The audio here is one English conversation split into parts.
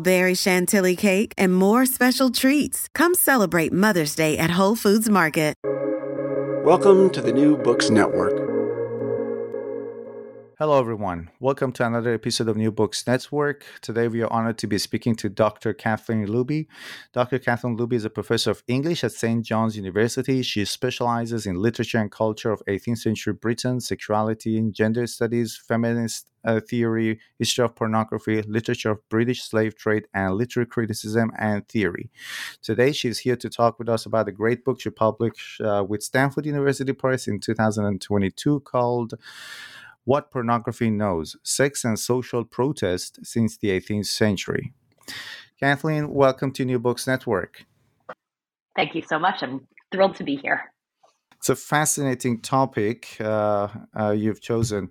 berry chantilly cake, and more special treats. Come celebrate Mother's Day at Whole Foods Market. Welcome to the New Books Network. Hello, everyone. Welcome to another episode of New Books Network. Today, we are honored to be speaking to Dr. Kathleen Lubey. Dr. Kathleen Lubey is a professor of English at St. John's University. She specializes in literature and culture of 18th century Britain, sexuality, and gender studies, feminist uh, theory, history of pornography, literature of British slave trade, and literary criticism and theory. Today, she's here to talk with us about a great book she published uh, with Stanford University Press in 2022 called what Pornography Knows Sex and Social Protest Since the 18th Century. Kathleen, welcome to New Books Network. Thank you so much. I'm thrilled to be here. It's a fascinating topic uh, uh, you've chosen.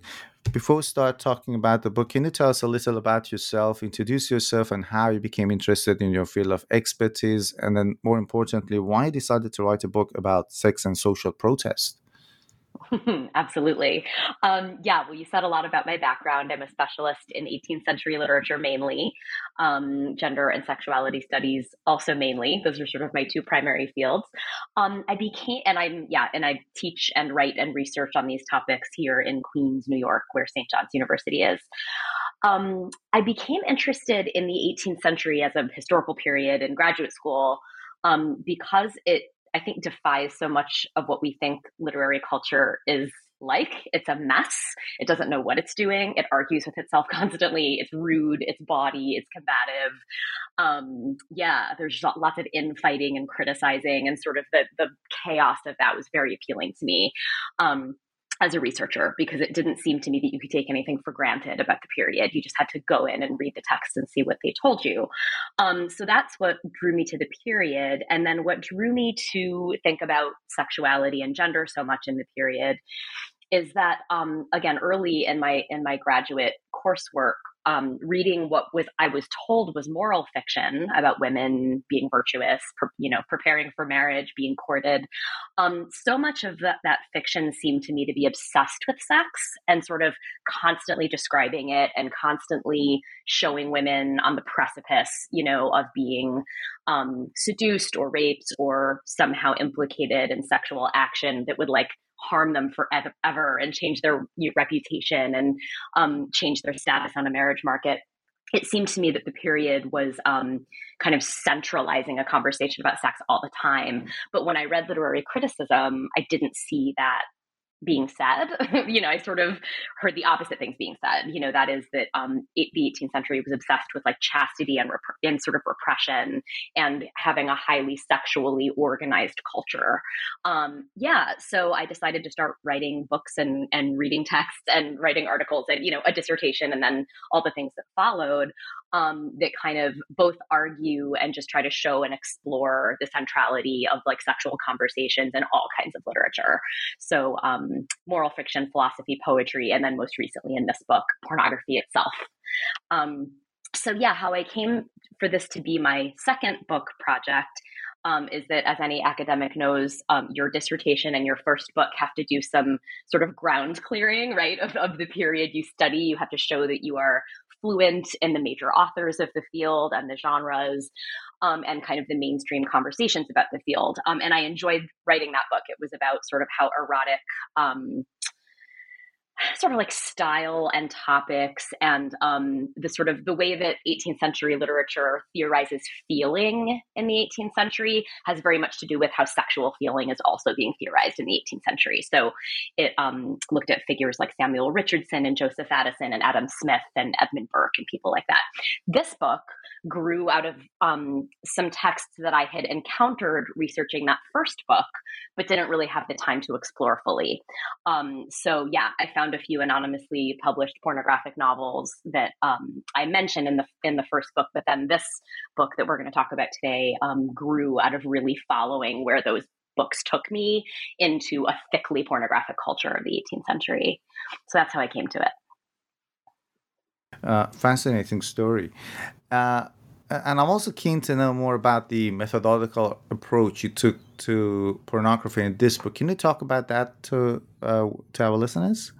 Before we start talking about the book, can you tell us a little about yourself, introduce yourself, and how you became interested in your field of expertise? And then, more importantly, why you decided to write a book about sex and social protest? Absolutely. Um, yeah, well, you said a lot about my background. I'm a specialist in 18th century literature mainly, um, gender and sexuality studies also mainly. Those are sort of my two primary fields. Um, I became, and I'm, yeah, and I teach and write and research on these topics here in Queens, New York, where St. John's University is. Um, I became interested in the 18th century as a historical period in graduate school um, because it I think defies so much of what we think literary culture is like. It's a mess. It doesn't know what it's doing. It argues with itself constantly. It's rude. It's bawdy. It's combative. Um, yeah, there's lots of infighting and criticizing, and sort of the the chaos of that was very appealing to me. Um, as a researcher because it didn't seem to me that you could take anything for granted about the period. You just had to go in and read the text and see what they told you. Um, so that's what drew me to the period. And then what drew me to think about sexuality and gender so much in the period is that um, again early in my in my graduate coursework um, reading what was I was told was moral fiction about women being virtuous, pre- you know, preparing for marriage, being courted. Um, so much of that, that fiction seemed to me to be obsessed with sex and sort of constantly describing it and constantly showing women on the precipice, you know, of being um, seduced or raped or somehow implicated in sexual action that would like harm them forever and change their reputation and um, change their status on a marriage market it seemed to me that the period was um, kind of centralizing a conversation about sex all the time. But when I read literary criticism, I didn't see that being said. you know, I sort of heard the opposite things being said. You know, that is that um, it, the 18th century was obsessed with like chastity and, rep- and sort of repression and having a highly sexually organized culture. Um, yeah, so I decided to start writing books and, and reading texts and writing articles and, you know, a dissertation and then all the things that followed um, that kind of both argue and just try to show and explore the centrality of like sexual conversations in all kinds of literature. So, um, moral fiction, philosophy, poetry, and then most recently in this book, pornography itself. Um, so, yeah, how I came for this to be my second book project um, is that, as any academic knows, um, your dissertation and your first book have to do some sort of ground clearing, right, of, of the period you study. You have to show that you are fluent in the major authors of the field and the genres. Um, and kind of the mainstream conversations about the field. Um, and I enjoyed writing that book. It was about sort of how erotic um, sort of like style and topics and um, the sort of the way that 18th century literature theorizes feeling in the 18th century has very much to do with how sexual feeling is also being theorized in the 18th century. So it um, looked at figures like Samuel Richardson and Joseph Addison and Adam Smith and Edmund Burke and people like that. This book grew out of um, some texts that I had encountered researching that first book, but didn't really have the time to explore fully. Um, so yeah, I found a few anonymously published pornographic novels that um, I mentioned in the in the first book, but then this book that we're going to talk about today um, grew out of really following where those books took me into a thickly pornographic culture of the 18th century. So that's how I came to it. Uh, fascinating story. Uh, and I'm also keen to know more about the methodological approach you took to pornography in this book. Can you talk about that to uh, to our listeners?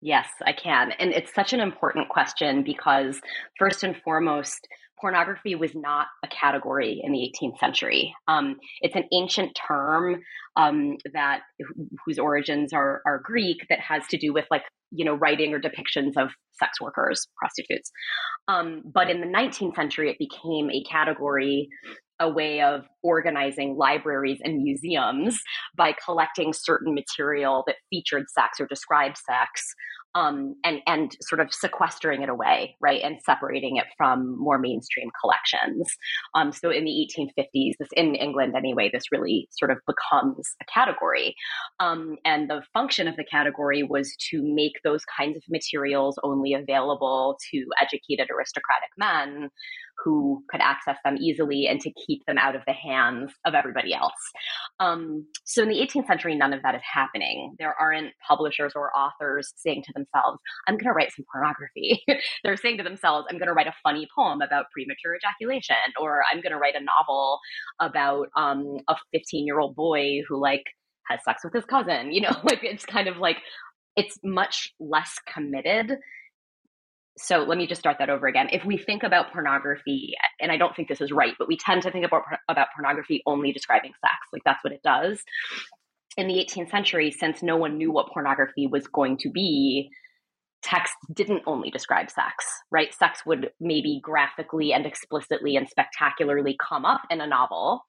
Yes, I can. And it's such an important question because, first and foremost, pornography was not a category in the 18th century. Um, it's an ancient term um, that whose origins are, are Greek that has to do with like you know writing or depictions of sex workers, prostitutes. Um, but in the 19th century, it became a category a way of organizing libraries and museums by collecting certain material that featured sex or described sex um, and and sort of sequestering it away, right, and separating it from more mainstream collections. Um, so in the 1850s, this in England anyway, this really sort of becomes a category, um, and the function of the category was to make those kinds of materials only available to educated aristocratic men who could access them easily and to keep them out of the hands of everybody else. Um, so in the 18th century, none of that is happening. There aren't publishers or authors saying to themselves, I'm going to write some pornography. They're saying to themselves, I'm going to write a funny poem about premature ejaculation, or I'm going to write a novel about um, a 15 year old boy who like has sex with his cousin. You know, like it's kind of like, it's much less committed so let me just start that over again. If we think about pornography, and I don't think this is right, but we tend to think about about pornography only describing sex, like that's what it does. In the 18th century, since no one knew what pornography was going to be, text didn't only describe sex, right? Sex would maybe graphically and explicitly and spectacularly come up in a novel.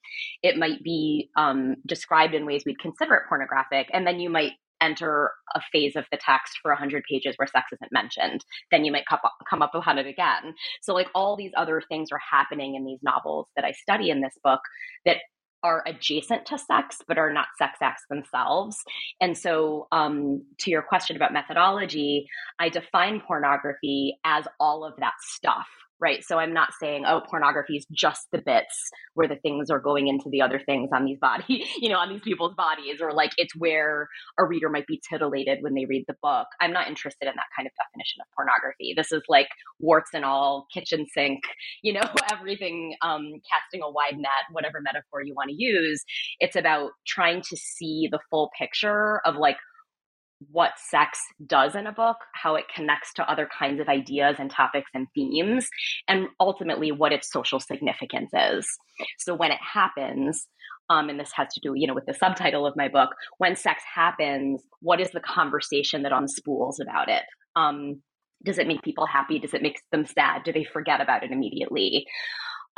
It might be um, described in ways we'd consider it pornographic, and then you might enter a phase of the text for 100 pages where sex isn't mentioned then you might come up, come up upon it again. So like all these other things are happening in these novels that i study in this book that are adjacent to sex but are not sex acts themselves. And so um, to your question about methodology i define pornography as all of that stuff right? So I'm not saying, oh, pornography is just the bits where the things are going into the other things on these body, you know, on these people's bodies, or like it's where a reader might be titillated when they read the book. I'm not interested in that kind of definition of pornography. This is like warts and all, kitchen sink, you know, everything, um, casting a wide net, whatever metaphor you want to use. It's about trying to see the full picture of like what sex does in a book, how it connects to other kinds of ideas and topics and themes, and ultimately what its social significance is. So when it happens, um, and this has to do, you know, with the subtitle of my book, when sex happens, what is the conversation that unspools about it? Um, does it make people happy? Does it make them sad? Do they forget about it immediately?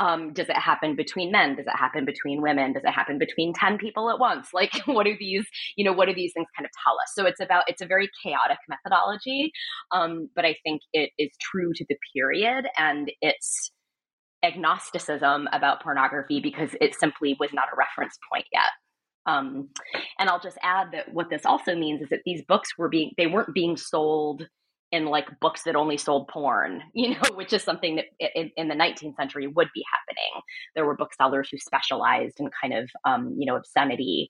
Um, does it happen between men? Does it happen between women? Does it happen between 10 people at once? Like, what do these, you know, what do these things kind of tell us? So it's about, it's a very chaotic methodology. Um, but I think it is true to the period and it's agnosticism about pornography because it simply was not a reference point yet. Um, and I'll just add that what this also means is that these books were being, they weren't being sold in like books that only sold porn, you know, which is something that in, in, the 19th century would be happening. There were booksellers who specialized in kind of, um, you know, obscenity.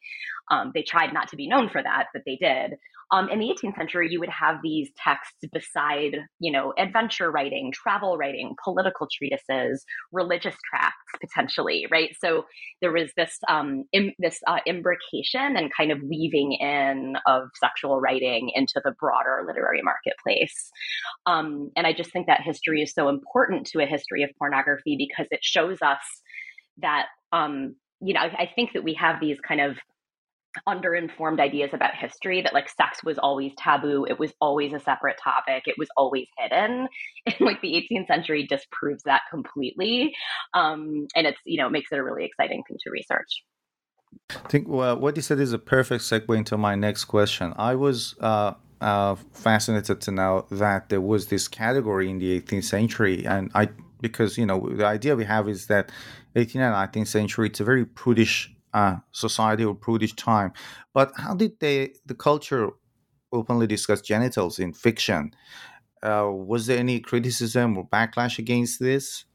Um, they tried not to be known for that, but they did. Um, in the 18th century, you would have these texts beside, you know, adventure writing, travel writing, political treatises, religious tracts, potentially, right? So there was this um, Im- this uh, imbrication and kind of weaving in of sexual writing into the broader literary marketplace. Um, and I just think that history is so important to a history of pornography because it shows us that, um, you know, I, I think that we have these kind of underinformed ideas about history that like sex was always taboo it was always a separate topic it was always hidden and like the 18th century disproves that completely um, and it's you know makes it a really exciting thing to research I think well, what you said is a perfect segue into my next question. I was uh, uh, fascinated to know that there was this category in the 18th century, and I because you know the idea we have is that 18th and 19th century it's a very prudish uh, society or prudish time. But how did they the culture openly discuss genitals in fiction? Uh, was there any criticism or backlash against this?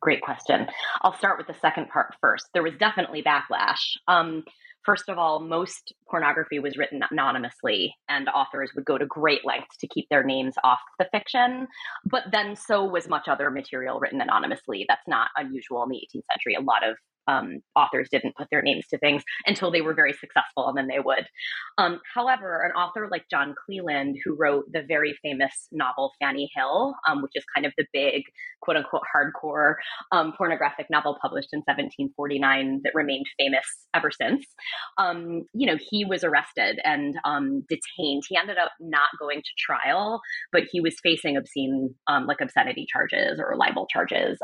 Great question. I'll start with the second part first. There was definitely backlash. Um, first of all, most pornography was written anonymously, and authors would go to great lengths to keep their names off the fiction. But then so was much other material written anonymously. That's not unusual in the 18th century. A lot of um, authors didn't put their names to things until they were very successful, and then they would. Um, however, an author like John Cleland, who wrote the very famous novel Fanny Hill, um, which is kind of the big quote unquote hardcore um, pornographic novel published in 1749 that remained famous ever since, um, you know, he was arrested and um, detained. He ended up not going to trial, but he was facing obscene, like obscenity charges or libel charges.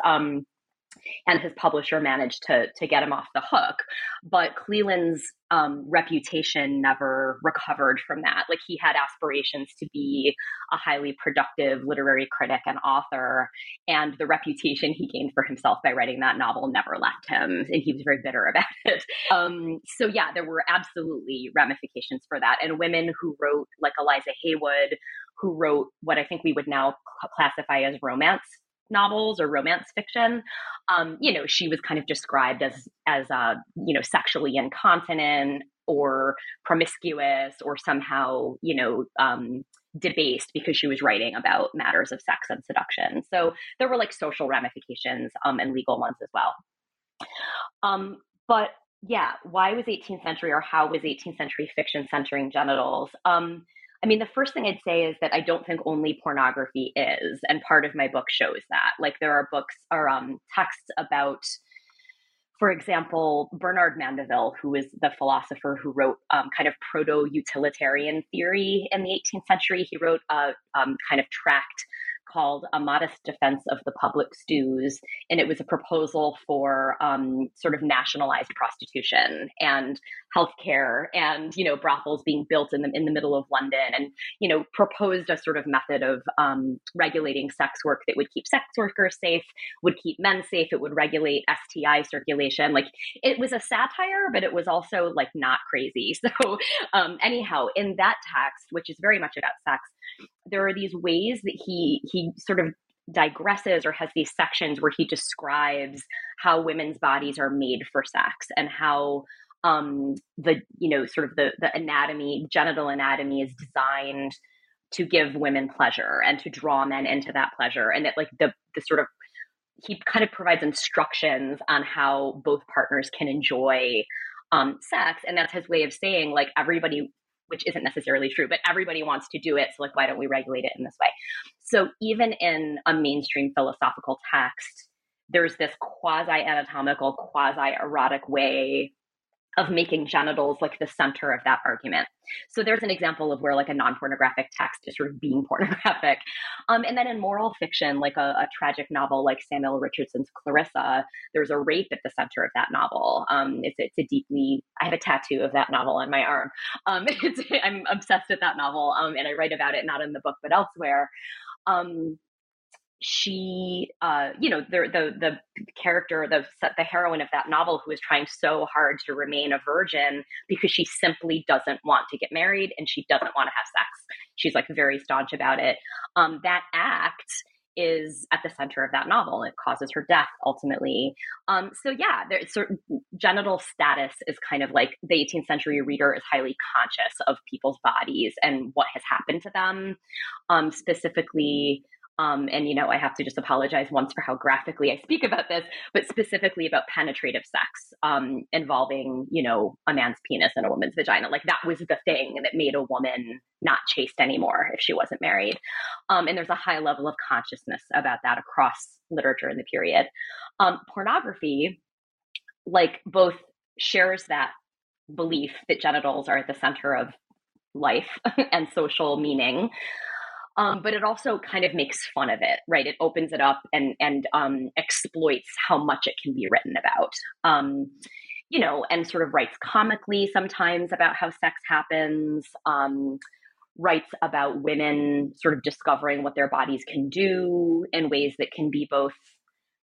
And his publisher managed to to get him off the hook. But Cleland's um, reputation never recovered from that. Like he had aspirations to be a highly productive literary critic and author, and the reputation he gained for himself by writing that novel never left him, and he was very bitter about it. Um, so yeah, there were absolutely ramifications for that, and women who wrote like Eliza Haywood, who wrote what I think we would now classify as romance novels or romance fiction, um, you know, she was kind of described as as uh, you know sexually incontinent or promiscuous or somehow you know um, debased because she was writing about matters of sex and seduction. So there were like social ramifications um, and legal ones as well. Um, but yeah, why was 18th century or how was 18th century fiction centering genitals? Um, I mean, the first thing I'd say is that I don't think only pornography is, and part of my book shows that. Like, there are books or um, texts about, for example, Bernard Mandeville, who is the philosopher who wrote um, kind of proto utilitarian theory in the 18th century. He wrote a um, kind of tract called A Modest Defense of the Public Stews. And it was a proposal for um, sort of nationalized prostitution and healthcare and, you know, brothels being built in the, in the middle of London and, you know, proposed a sort of method of um, regulating sex work that would keep sex workers safe, would keep men safe, it would regulate STI circulation. Like it was a satire, but it was also like not crazy. So, um, anyhow, in that text, which is very much about sex, there are these ways that he he sort of digresses or has these sections where he describes how women's bodies are made for sex and how um, the you know sort of the the anatomy genital anatomy is designed to give women pleasure and to draw men into that pleasure. And that like the the sort of he kind of provides instructions on how both partners can enjoy um, sex. And that's his way of saying like everybody which isn't necessarily true, but everybody wants to do it. So, like, why don't we regulate it in this way? So, even in a mainstream philosophical text, there's this quasi anatomical, quasi erotic way of making genitals like the center of that argument. So there's an example of where like a non-pornographic text is sort of being pornographic. Um, and then in moral fiction, like a, a, tragic novel like Samuel Richardson's Clarissa, there's a rape at the center of that novel. Um, it's, it's a deeply, I have a tattoo of that novel on my arm. Um, I'm obsessed with that novel um, and I write about it not in the book but elsewhere. Um, she uh, you know the the the character the the heroine of that novel who is trying so hard to remain a virgin because she simply doesn't want to get married and she doesn't want to have sex. She's like very staunch about it. Um, that act is at the center of that novel. It causes her death ultimately. Um, so yeah there's certain genital status is kind of like the 18th century reader is highly conscious of people's bodies and what has happened to them. Um, specifically um, and, you know, I have to just apologize once for how graphically I speak about this, but specifically about penetrative sex um, involving, you know, a man's penis and a woman's vagina. Like that was the thing that made a woman not chaste anymore if she wasn't married. Um, and there's a high level of consciousness about that across literature in the period. Um, pornography, like both shares that belief that genitals are at the center of life and social meaning. Um, but it also kind of makes fun of it, right? It opens it up and and um, exploits how much it can be written about. Um, you know, and sort of writes comically sometimes about how sex happens. Um, writes about women sort of discovering what their bodies can do in ways that can be both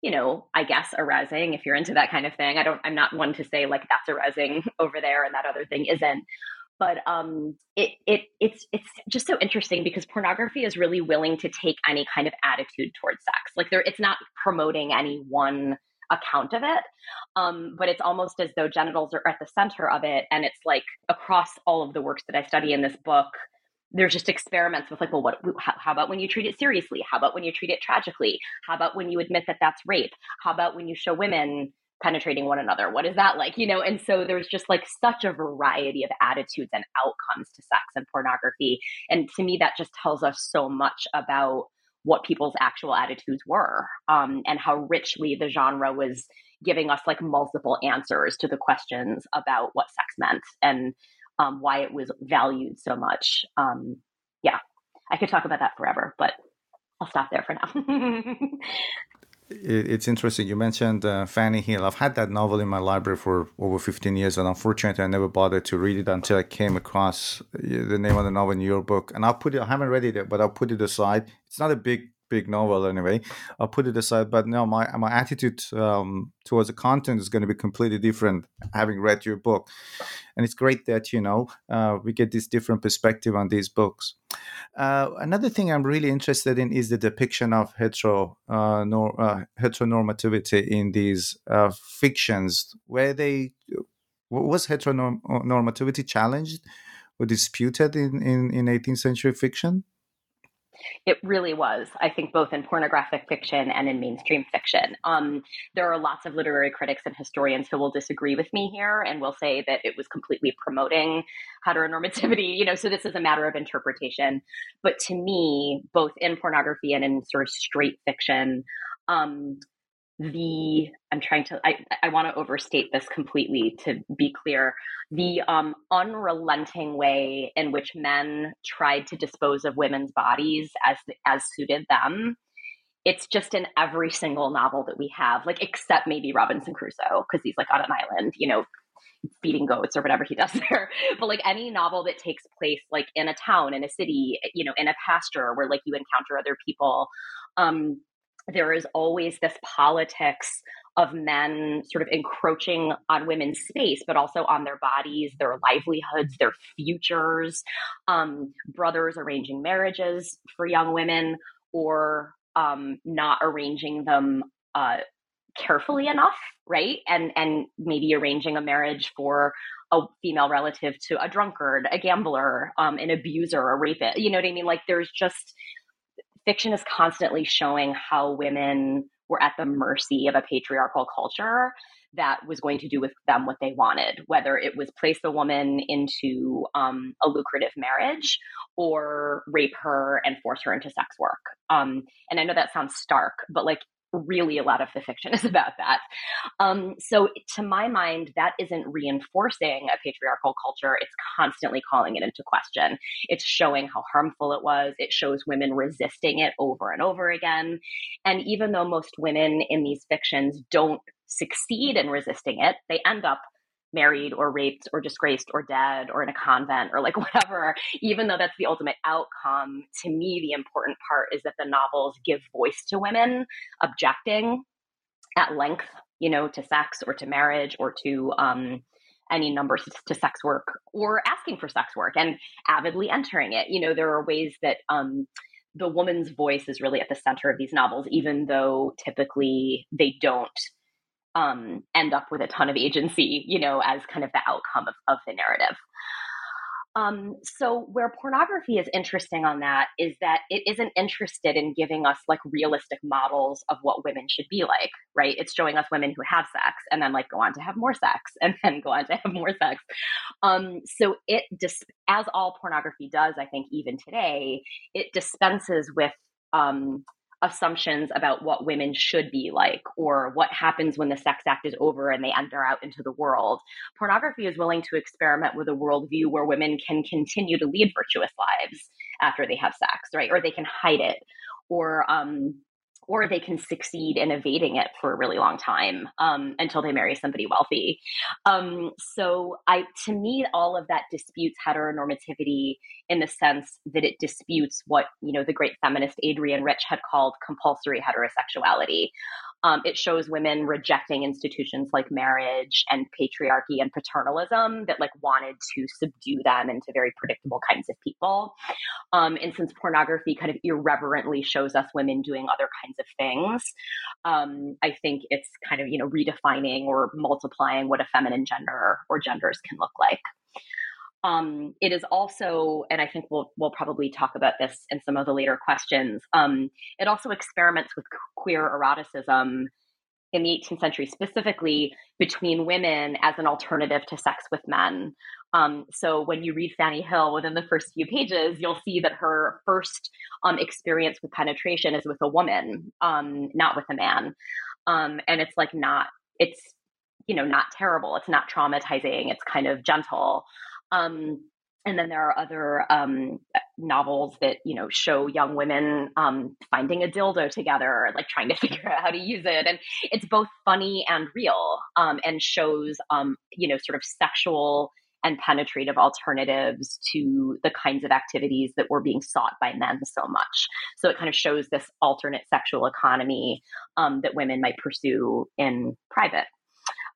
you know, I guess arousing if you're into that kind of thing. I don't I'm not one to say like that's arousing over there and that other thing isn't. But um it it it's it's just so interesting because pornography is really willing to take any kind of attitude towards sex. Like there it's not promoting any one account of it. Um, but it's almost as though genitals are at the center of it. And it's like across all of the works that I study in this book, there's just experiments with like, well, what? How, how, about when you treat it seriously? How about when you treat it tragically? How about when you admit that that's rape? How about when you show women penetrating one another? What is that like? You know, and so there's just like such a variety of attitudes and outcomes to sex and pornography, and to me, that just tells us so much about what people's actual attitudes were, um, and how richly the genre was giving us like multiple answers to the questions about what sex meant and um, why it was valued so much. Um, yeah, I could talk about that forever, but I'll stop there for now. it's interesting. You mentioned uh, Fanny Hill. I've had that novel in my library for over 15 years, and unfortunately, I never bothered to read it until I came across uh, the name of the novel in your book. And I'll put it. I haven't read it yet, but I'll put it aside. It's not a big big novel anyway. I'll put it aside. But no, my my attitude um, towards the content is going to be completely different having read your book, and it's great that you know uh, we get this different perspective on these books. Uh, another thing I'm really interested in is the depiction of hetero uh, nor, uh, heteronormativity in these uh, fictions, where they was heteronormativity challenged or disputed in, in, in 18th century fiction? It really was, I think, both in pornographic fiction and in mainstream fiction. Um, there are lots of literary critics and historians who will disagree with me here and will say that it was completely promoting heteronormativity, you know, so this is a matter of interpretation. But to me, both in pornography and in sort of straight fiction, um, the i'm trying to i, I want to overstate this completely to be clear. The um, unrelenting way in which men tried to dispose of women's bodies as as suited them it's just in every single novel that we have like except maybe robinson crusoe because he's like on an island you know feeding goats or whatever he does there. But like any novel that takes place like in a town in a city you know in a pasture where like you encounter other people um there is always this politics of men sort of encroaching on women's space, but also on their bodies, their livelihoods, their futures, um, brothers arranging marriages for young women or um, not arranging them uh, carefully enough, right? And and maybe arranging a marriage for a female relative to a drunkard, a gambler, um, an abuser, a rapist. You know what I mean? Like there's just fiction is constantly showing how women were at the mercy of a patriarchal culture that was going to do with them what they wanted, whether it was place a woman into um, a lucrative marriage or rape her and force her into sex work. Um, and I know that sounds stark, but like really a lot of the fiction is about that. Um, so, to my mind, that isn't reinforcing a patriarchal culture. It's constantly calling it into question. It's showing how harmful it was. It shows women resisting it over and over again. And even though most women in these fictions don't succeed in resisting it, they end up married or raped or disgraced or dead or in a convent or like whatever, even though that's the ultimate outcome, to me, the important part is that the novels give voice to women objecting at length, you know, to sex or to marriage or to um, any numbers to sex work or asking for sex work and avidly entering it. You know, there are ways that um, the woman's voice is really at the center of these novels, even though typically they don't um, end up with a ton of agency, you know, as kind of the outcome of, of the narrative. Um, so where pornography is interesting on that is that it isn't interested in giving us like realistic models of what women should be like, right? It's showing us women who have sex and then like go on to have more sex and then go on to have more sex. Um, so it dis- as all pornography does, I think even today, it dispenses with um, assumptions about what women should be like or what happens when the sex act is over and they enter out into the world. Pornography is willing to experiment with a worldview where women can continue to lead virtuous lives after they have sex, right? Or they can hide it or um, or they can succeed in evading it for a really long time um, until they marry somebody wealthy. Um, so, I to me, all of that disputes heteronormativity in the sense that it disputes what you know the great feminist Adrienne Rich had called compulsory heterosexuality. Um, it shows women rejecting institutions like marriage and patriarchy and paternalism that like wanted to subdue them into very predictable kinds of people. Um, and since pornography kind of irreverently shows us women doing other kinds of things, um, I think it's kind of you know redefining or multiplying what a feminine gender or genders can look like. Um, it is also, and I think we'll we'll probably talk about this in some of the later questions. Um, it also experiments with queer eroticism in the 18th century, specifically between women as an alternative to sex with men. Um, so when you read Fanny Hill within the first few pages, you'll see that her first um, experience with penetration is with a woman, um, not with a man, um, and it's like not it's you know not terrible. It's not traumatizing. It's kind of gentle. Um, and then there are other um, novels that you know show young women um, finding a dildo together, like trying to figure out how to use it, and it's both funny and real, um, and shows um, you know sort of sexual and penetrative alternatives to the kinds of activities that were being sought by men so much. So it kind of shows this alternate sexual economy um, that women might pursue in private.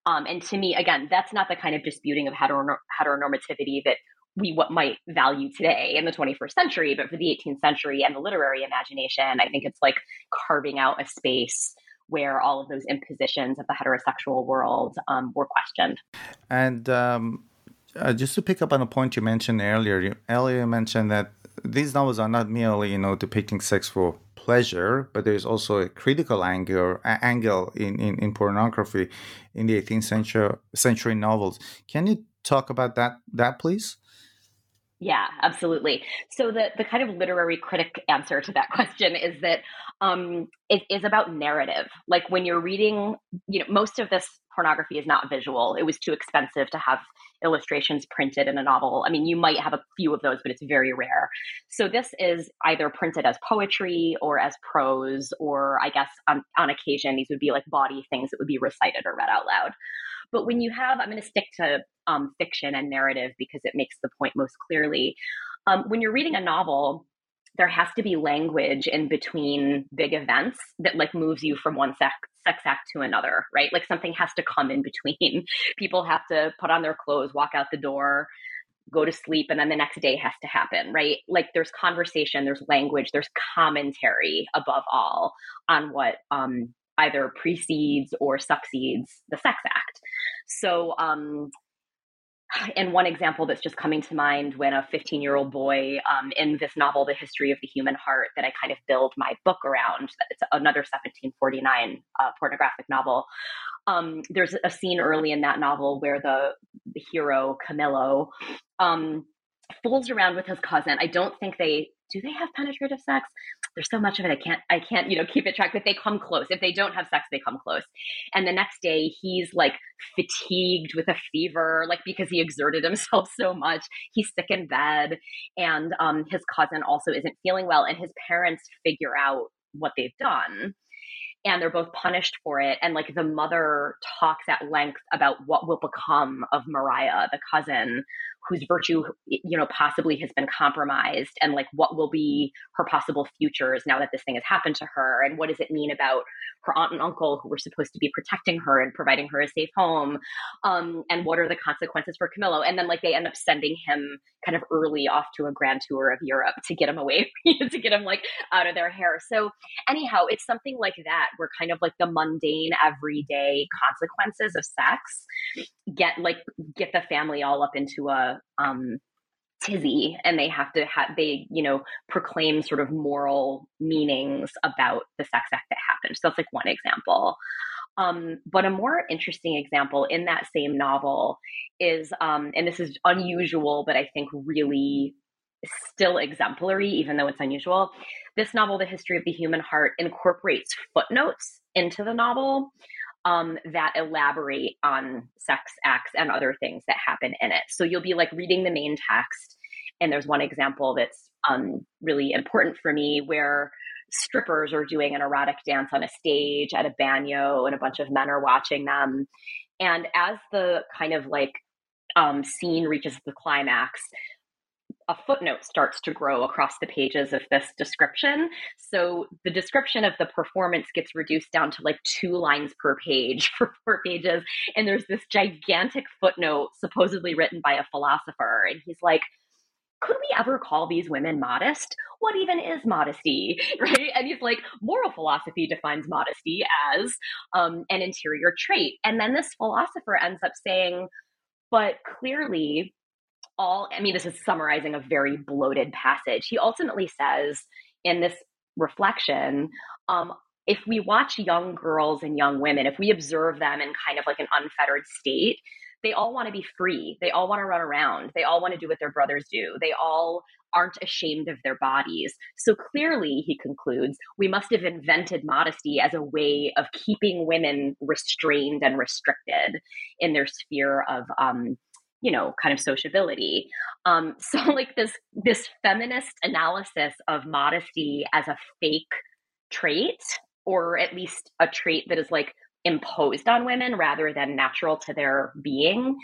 Um, and to me, again, that's not the kind of disputing of heteronormativity that we what might value today in the 21st century, but for the 18th century and the literary imagination, I think it's like carving out a space where all of those impositions of the heterosexual world um, were questioned. And um, uh, just to pick up on a point you mentioned earlier, you earlier mentioned that these novels are not merely, you know, depicting sex for pleasure, but there's also a critical angle angle in, in, in pornography in the 18th century century novels. Can you talk about that that please? Yeah, absolutely. So the the kind of literary critic answer to that question is that um, it is about narrative. Like when you're reading, you know, most of this pornography is not visual. It was too expensive to have illustrations printed in a novel. I mean, you might have a few of those, but it's very rare. So this is either printed as poetry or as prose, or I guess on, on occasion these would be like body things that would be recited or read out loud. But when you have, I'm going to stick to um, fiction and narrative because it makes the point most clearly. Um, when you're reading a novel, there has to be language in between big events that like moves you from one sex sex act to another, right? Like something has to come in between. People have to put on their clothes, walk out the door, go to sleep, and then the next day has to happen, right? Like there's conversation, there's language, there's commentary above all on what um, either precedes or succeeds the sex act. So um, and one example that's just coming to mind when a 15 year old boy um, in this novel the history of the human heart that i kind of build my book around that it's another 1749 uh, pornographic novel. Um, there's a scene early in that novel where the, the hero camillo um, fools around with his cousin. I don't think they do they have penetrative sex? There's so much of it. I can't, I can't, you know, keep it track, but they come close. If they don't have sex, they come close. And the next day he's like fatigued with a fever, like because he exerted himself so much. He's sick in bed. And um, his cousin also isn't feeling well. And his parents figure out what they've done and they're both punished for it. And like the mother talks at length about what will become of Maria, the cousin, whose virtue you know possibly has been compromised and like what will be her possible futures now that this thing has happened to her and what does it mean about her aunt and uncle who were supposed to be protecting her and providing her a safe home um, and what are the consequences for camillo and then like they end up sending him kind of early off to a grand tour of europe to get him away to get him like out of their hair so anyhow it's something like that where kind of like the mundane everyday consequences of sex get like get the family all up into a um tizzy and they have to have they you know proclaim sort of moral meanings about the sex act that happened. So that's like one example. Um, but a more interesting example in that same novel is um, and this is unusual but i think really still exemplary, even though it's unusual. This novel, The History of the Human Heart, incorporates footnotes into the novel um, that elaborate on sex acts and other things that happen in it. So you'll be like reading the main text, and there's one example that's um, really important for me where strippers are doing an erotic dance on a stage at a bagnio, and a bunch of men are watching them. And as the kind of like um, scene reaches the climax, a footnote starts to grow across the pages of this description. So the description of the performance gets reduced down to like two lines per page for four pages. And there's this gigantic footnote supposedly written by a philosopher. And he's like, could we ever call these women modest? What even is modesty? Right? And he's like, moral philosophy defines modesty as um, an interior trait. And then this philosopher ends up saying, but clearly, all, I mean, this is summarizing a very bloated passage. He ultimately says in this reflection, um, if we watch young girls and young women, if we observe them in kind of like an unfettered state, they all want to be free. They all want to run around. They all want to do what their brothers do. They all aren't ashamed of their bodies. So clearly, he concludes, we must have invented modesty as a way of keeping women restrained and restricted in their sphere of um, you know kind of sociability. Um so like this this feminist analysis of modesty as a fake trait or at least a trait that is like imposed on women rather than natural to their being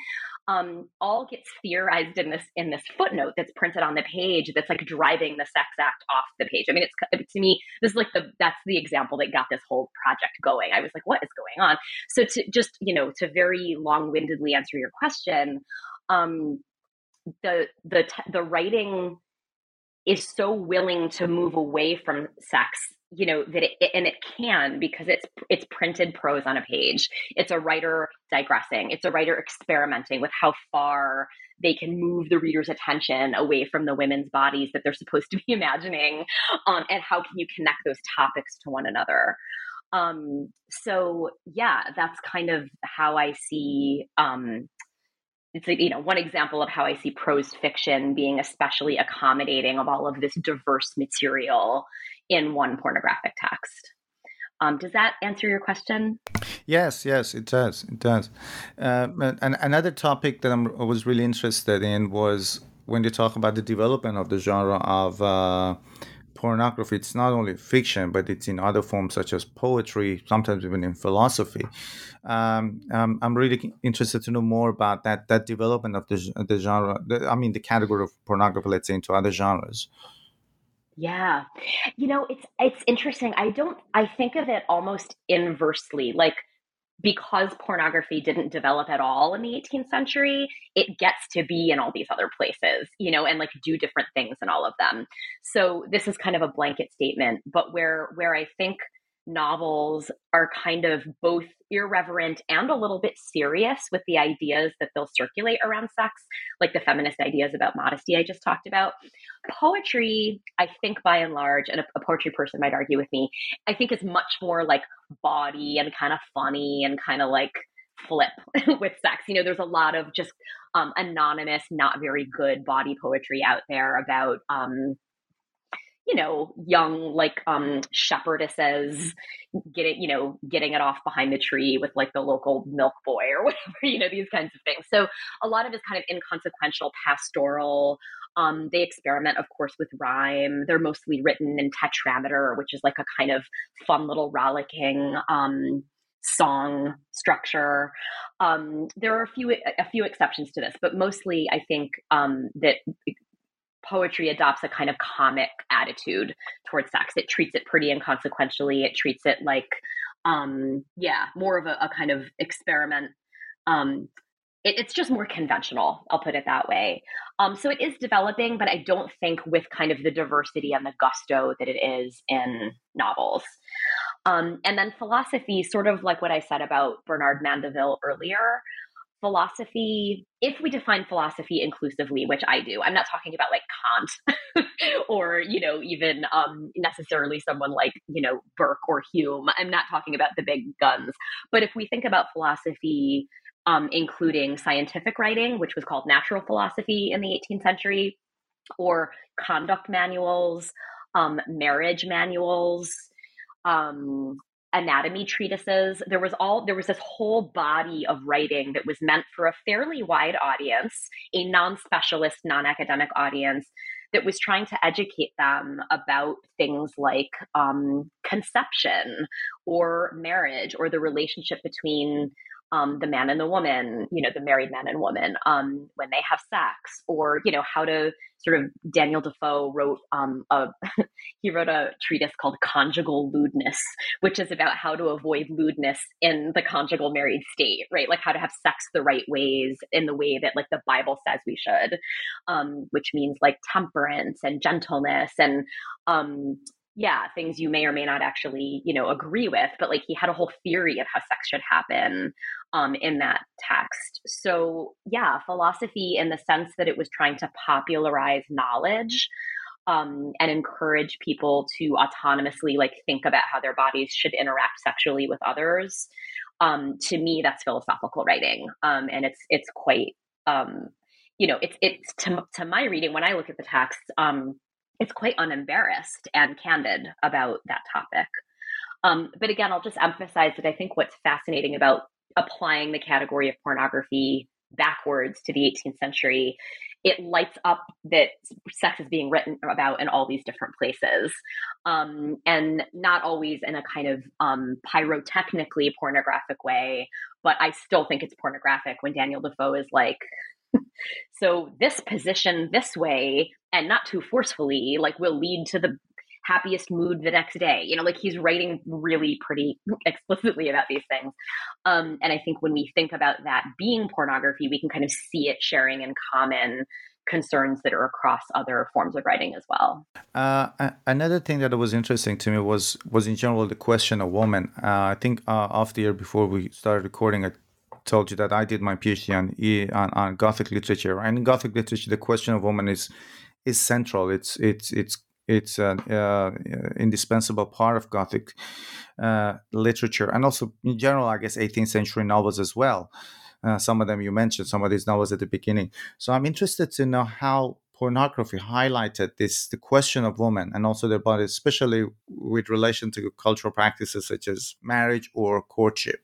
um, all gets theorized in this in this footnote that's printed on the page that's like driving the sex act off the page. I mean it's to me this is like the that's the example that got this whole project going. I was like what is going on? So to just you know to very long-windedly answer your question um, the the the writing is so willing to move away from sex you know that it and it can because it's it's printed prose on a page. It's a writer digressing. It's a writer experimenting with how far they can move the reader's attention away from the women's bodies that they're supposed to be imagining um, and how can you connect those topics to one another? Um, so yeah that's kind of how i see um, it's like, you know one example of how I see prose fiction being especially accommodating of all of this diverse material in one pornographic text. Um, does that answer your question? Yes, yes, it does. It does. Uh, and another topic that I'm, i was really interested in was when you talk about the development of the genre of uh, pornography, it's not only fiction, but it's in other forms such as poetry, sometimes even in philosophy. Um, um, I'm really interested to know more about that that development of the the genre. The, I mean, the category of pornography, let's say, into other genres. Yeah, you know, it's it's interesting. I don't. I think of it almost inversely, like because pornography didn't develop at all in the 18th century, it gets to be in all these other places, you know, and like do different things in all of them. So this is kind of a blanket statement, but where where I think novels are kind of both irreverent and a little bit serious with the ideas that they'll circulate around sex, like the feminist ideas about modesty I just talked about. Poetry, I think by and large, and a, a poetry person might argue with me, I think is much more like body and kind of funny and kind of like flip with sex. You know, there's a lot of just um, anonymous, not very good body poetry out there about um, you know, young like um shepherdesses getting, you know, getting it off behind the tree with like the local milk boy or whatever, you know, these kinds of things. So a lot of it's kind of inconsequential, pastoral. Um, they experiment, of course, with rhyme. They're mostly written in tetrameter, which is like a kind of fun little rollicking um, song structure. Um, there are a few a few exceptions to this, but mostly I think um, that poetry adopts a kind of comic attitude towards sex. It treats it pretty inconsequentially. It treats it like, um, yeah, more of a, a kind of experiment. Um, it, it's just more conventional. I'll put it that way. Um, so it is developing, but I don't think with kind of the diversity and the gusto that it is in novels. Um, and then philosophy, sort of like what I said about Bernard Mandeville earlier philosophy, if we define philosophy inclusively, which I do, I'm not talking about like Kant or, you know, even um, necessarily someone like, you know, Burke or Hume. I'm not talking about the big guns. But if we think about philosophy, um, including scientific writing, which was called natural philosophy in the 18th century, or conduct manuals, um, marriage manuals, um, anatomy treatises. There was all there was this whole body of writing that was meant for a fairly wide audience, a non-specialist, non-academic audience that was trying to educate them about things like um, conception or marriage or the relationship between um, the man and the woman, you know, the married man and woman, um, when they have sex, or you know, how to sort of. Daniel Defoe wrote um, a he wrote a treatise called Conjugal Lewdness, which is about how to avoid lewdness in the conjugal married state, right? Like how to have sex the right ways in the way that like the Bible says we should, um, which means like temperance and gentleness and um, yeah, things you may or may not actually, you know, agree with, but like he had a whole theory of how sex should happen um, in that text. So, yeah, philosophy in the sense that it was trying to popularize knowledge um, and encourage people to autonomously like think about how their bodies should interact sexually with others. Um, to me, that's philosophical writing, um, and it's it's quite um, you know it's it's to, to my reading when I look at the text um, it's quite unembarrassed and candid about that topic. Um, but again, I'll just emphasize that I think what's fascinating about applying the category of pornography backwards to the 18th century, it lights up that sex is being written about in all these different places. Um, and not always in a kind of um, pyrotechnically pornographic way, but I still think it's pornographic when Daniel Defoe is like, so this position this way and not too forcefully like will lead to the happiest mood the next day you know like he's writing really pretty explicitly about these things um, and i think when we think about that being pornography we can kind of see it sharing in common concerns that are across other forms of writing as well. Uh, another thing that was interesting to me was was in general the question of woman. Uh, I think uh, off the year before we started recording, I told you that I did my PhD on, on, on Gothic literature. And in Gothic literature, the question of woman is is central. It's it's it's it's an uh, indispensable part of Gothic uh, literature, and also in general, I guess, 18th century novels as well. Uh, some of them you mentioned, some of these novels at the beginning. So I'm interested to know how pornography highlighted this the question of women and also their bodies, especially with relation to cultural practices such as marriage or courtship.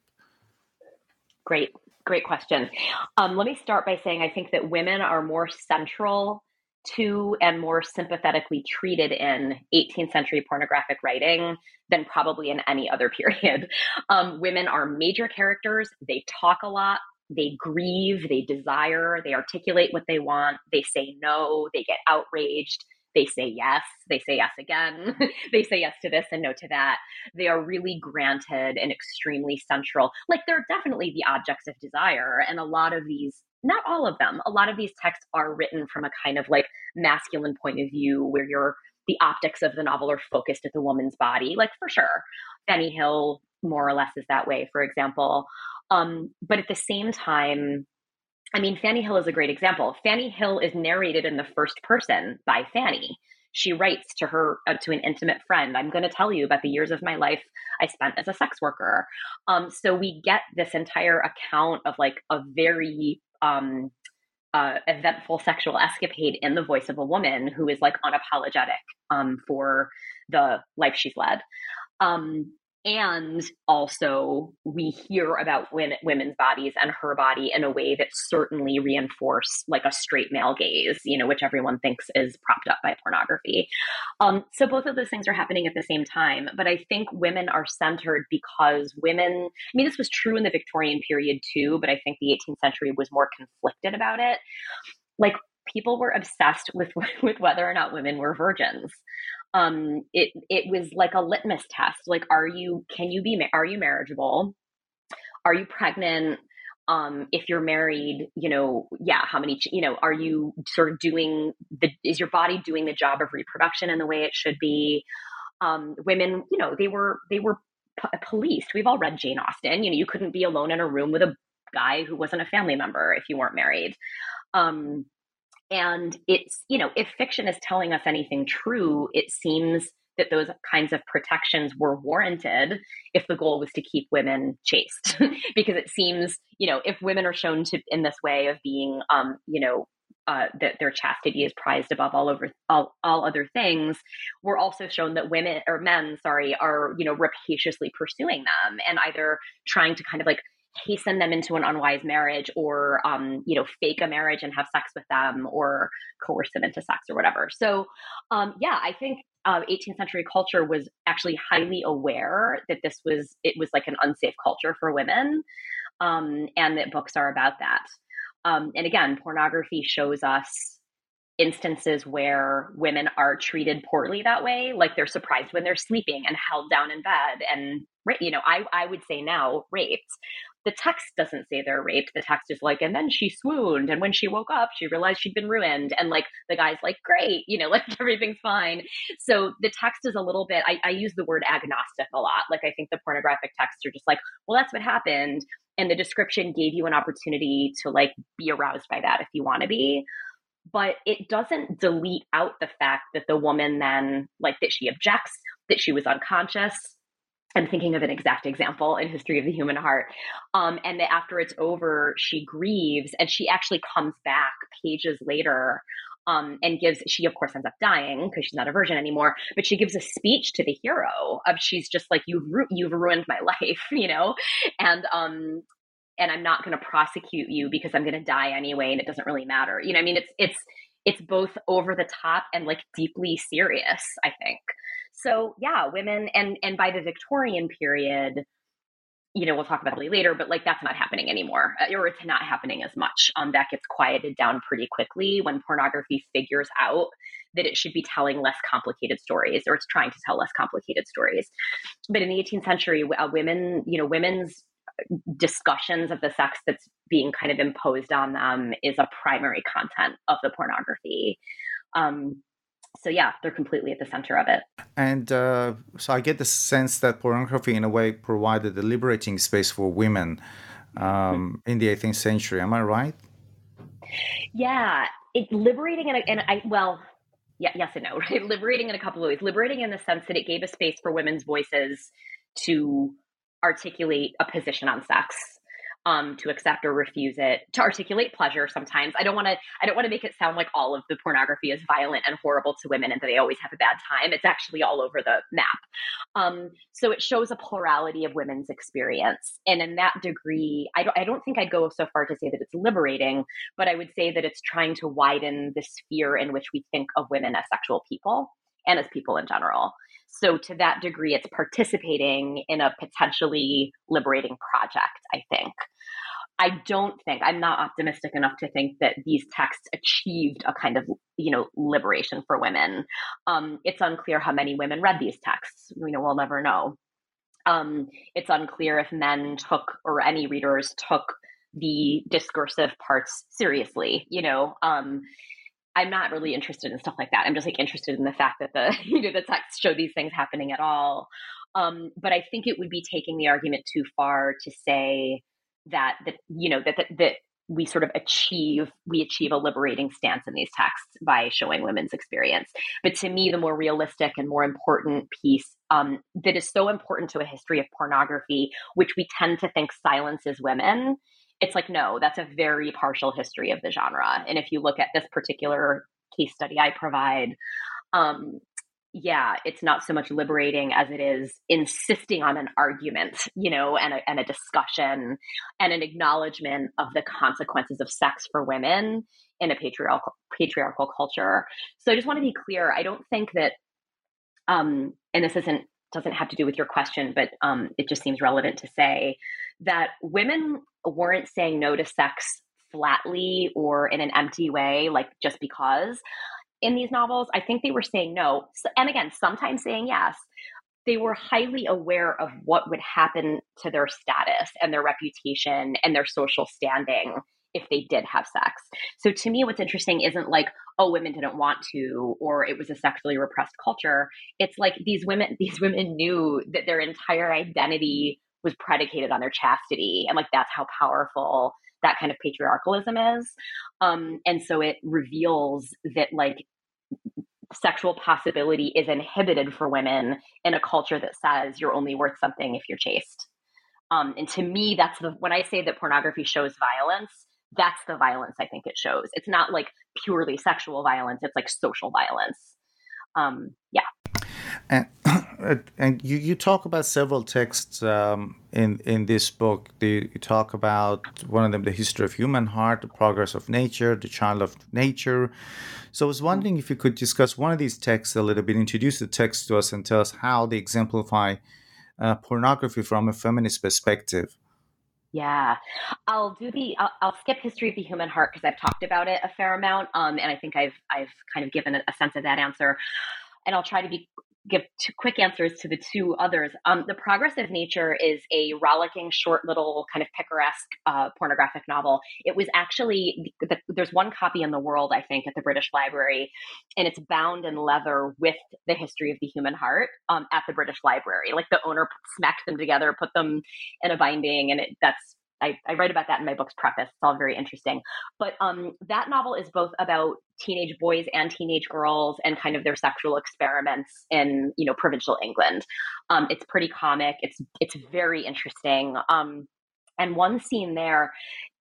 Great, great question. Um, let me start by saying I think that women are more central to and more sympathetically treated in 18th century pornographic writing than probably in any other period. Um, women are major characters, they talk a lot. They grieve, they desire, they articulate what they want, they say no, they get outraged, they say yes, they say yes again, they say yes to this and no to that. They are really granted and extremely central. Like they're definitely the objects of desire. And a lot of these, not all of them, a lot of these texts are written from a kind of like masculine point of view where you're the optics of the novel are focused at the woman's body, like for sure. Fanny Hill more or less is that way, for example. Um, but at the same time, I mean, Fanny Hill is a great example. Fanny Hill is narrated in the first person by Fanny. She writes to her uh, to an intimate friend. I'm going to tell you about the years of my life I spent as a sex worker. Um, so we get this entire account of like a very um, uh, eventful sexual escapade in the voice of a woman who is like unapologetic um, for the life she's led. Um, and also we hear about women, women's bodies and her body in a way that certainly reinforce like a straight male gaze you know which everyone thinks is propped up by pornography. Um, so both of those things are happening at the same time but i think women are centered because women i mean this was true in the victorian period too but i think the 18th century was more conflicted about it. Like people were obsessed with with whether or not women were virgins um it it was like a litmus test like are you can you be are you marriageable? Are you pregnant? Um if you're married you know yeah how many you know are you sort of doing the is your body doing the job of reproduction in the way it should be? Um women you know they were they were p- policed. We've all read jane austen. You know you couldn't be alone in a room with a guy who wasn't a family member if you weren't married. Um and it's, you know, if fiction is telling us anything true, it seems that those kinds of protections were warranted if the goal was to keep women chaste. because it seems, you know, if women are shown to in this way of being, um, you know, uh, that their chastity is prized above all over all, all other things, we're also shown that women or men, sorry, are you know rapaciously pursuing them and either trying to kind of like hasten them into an unwise marriage or um, you know fake a marriage and have sex with them or coerce them into sex or whatever. So um, yeah i think uh, 18th century culture was actually highly aware that this was it was like an unsafe culture for women um, and that books are about that. Um, and again pornography shows us instances where women are treated poorly that way like they're surprised when they're sleeping and held down in bed and you know i, I would say now raped the text doesn't say they're raped. The text is like, and then she swooned. And when she woke up, she realized she'd been ruined. And like the guy's like, great, you know, like everything's fine. So the text is a little bit, I, I use the word agnostic a lot. Like I think the pornographic texts are just like, well, that's what happened. And the description gave you an opportunity to like be aroused by that if you want to be but it doesn't delete out the fact that the woman then like that she objects that she was unconscious I'm thinking of an exact example in History of the Human Heart. Um, and that after it's over, she grieves and she actually comes back pages later um, and gives, she of course ends up dying because she's not a virgin anymore, but she gives a speech to the hero of she's just like, you've, ru- you've ruined my life, you know? And, um, and I'm not going to prosecute you because I'm going to die anyway. And it doesn't really matter. You know, I mean, it's, it's, it's both over the top and like deeply serious, I think. So yeah, women and and by the Victorian period, you know, we'll talk about it later, but like that's not happening anymore, uh, or it's not happening as much. Um, that gets quieted down pretty quickly when pornography figures out that it should be telling less complicated stories, or it's trying to tell less complicated stories. But in the 18th century, uh, women, you know, women's discussions of the sex that's being kind of imposed on them is a primary content of the pornography. Um, so yeah, they're completely at the center of it. And uh, so I get the sense that pornography, in a way, provided a liberating space for women um, in the 18th century. Am I right? Yeah, it's liberating, and and I well, yeah, yes and no. Right? Liberating in a couple of ways. Liberating in the sense that it gave a space for women's voices to articulate a position on sex um, to accept or refuse it, to articulate pleasure sometimes. I don't want to I don't want to make it sound like all of the pornography is violent and horrible to women and that they always have a bad time. It's actually all over the map. Um, so it shows a plurality of women's experience. And in that degree, I don't I don't think I'd go so far to say that it's liberating, but I would say that it's trying to widen the sphere in which we think of women as sexual people and as people in general. So, to that degree, it's participating in a potentially liberating project, I think. I don't think I'm not optimistic enough to think that these texts achieved a kind of you know liberation for women. Um, it's unclear how many women read these texts. You know, we'll never know. Um, it's unclear if men took or any readers took the discursive parts seriously. You know, um, I'm not really interested in stuff like that. I'm just like interested in the fact that the you know the texts show these things happening at all. Um, but I think it would be taking the argument too far to say that that you know that that, that we sort of achieve we achieve a liberating stance in these texts by showing women's experience but to me the more realistic and more important piece um, that is so important to a history of pornography which we tend to think silences women it's like no that's a very partial history of the genre and if you look at this particular case study i provide um, yeah, it's not so much liberating as it is insisting on an argument, you know, and a, and a discussion and an acknowledgement of the consequences of sex for women in a patriarchal patriarchal culture. So I just want to be clear. I don't think that, um, and this isn't doesn't have to do with your question, but um, it just seems relevant to say that women weren't saying no to sex flatly or in an empty way, like just because in these novels, I think they were saying no. And again, sometimes saying yes. They were highly aware of what would happen to their status and their reputation and their social standing if they did have sex. So to me, what's interesting isn't like, oh, women didn't want to, or it was a sexually repressed culture. It's like these women, these women knew that their entire identity was predicated on their chastity. And like that's how powerful that kind of patriarchalism is. Um, and so it reveals that like sexual possibility is inhibited for women in a culture that says you're only worth something if you're chaste. Um, and to me, that's the when I say that pornography shows violence, that's the violence I think it shows. It's not like purely sexual violence, it's like social violence. Um, yeah. And and you, you talk about several texts um, in in this book. you talk about one of them, the history of human heart, the progress of nature, the child of nature. So I was wondering if you could discuss one of these texts a little bit, introduce the text to us, and tell us how they exemplify uh, pornography from a feminist perspective. Yeah, I'll do the. I'll, I'll, skip history of the human heart because I've talked about it a fair amount, um, and I think I've I've kind of given a, a sense of that answer and I'll try to be give two quick answers to the two others. Um, the Progress of Nature is a rollicking, short, little kind of picaresque uh, pornographic novel. It was actually the, there's one copy in the world, I think, at the British Library, and it's bound in leather with the history of the human heart um, at the British Library. Like the owner smacked them together, put them in a binding, and it, that's I, I, write about that in my book's preface. It's all very interesting. But um, that novel is both about teenage boys and teenage girls and kind of their sexual experiments in you know provincial England. Um, it's pretty comic. It's it's very interesting. Um, and one scene there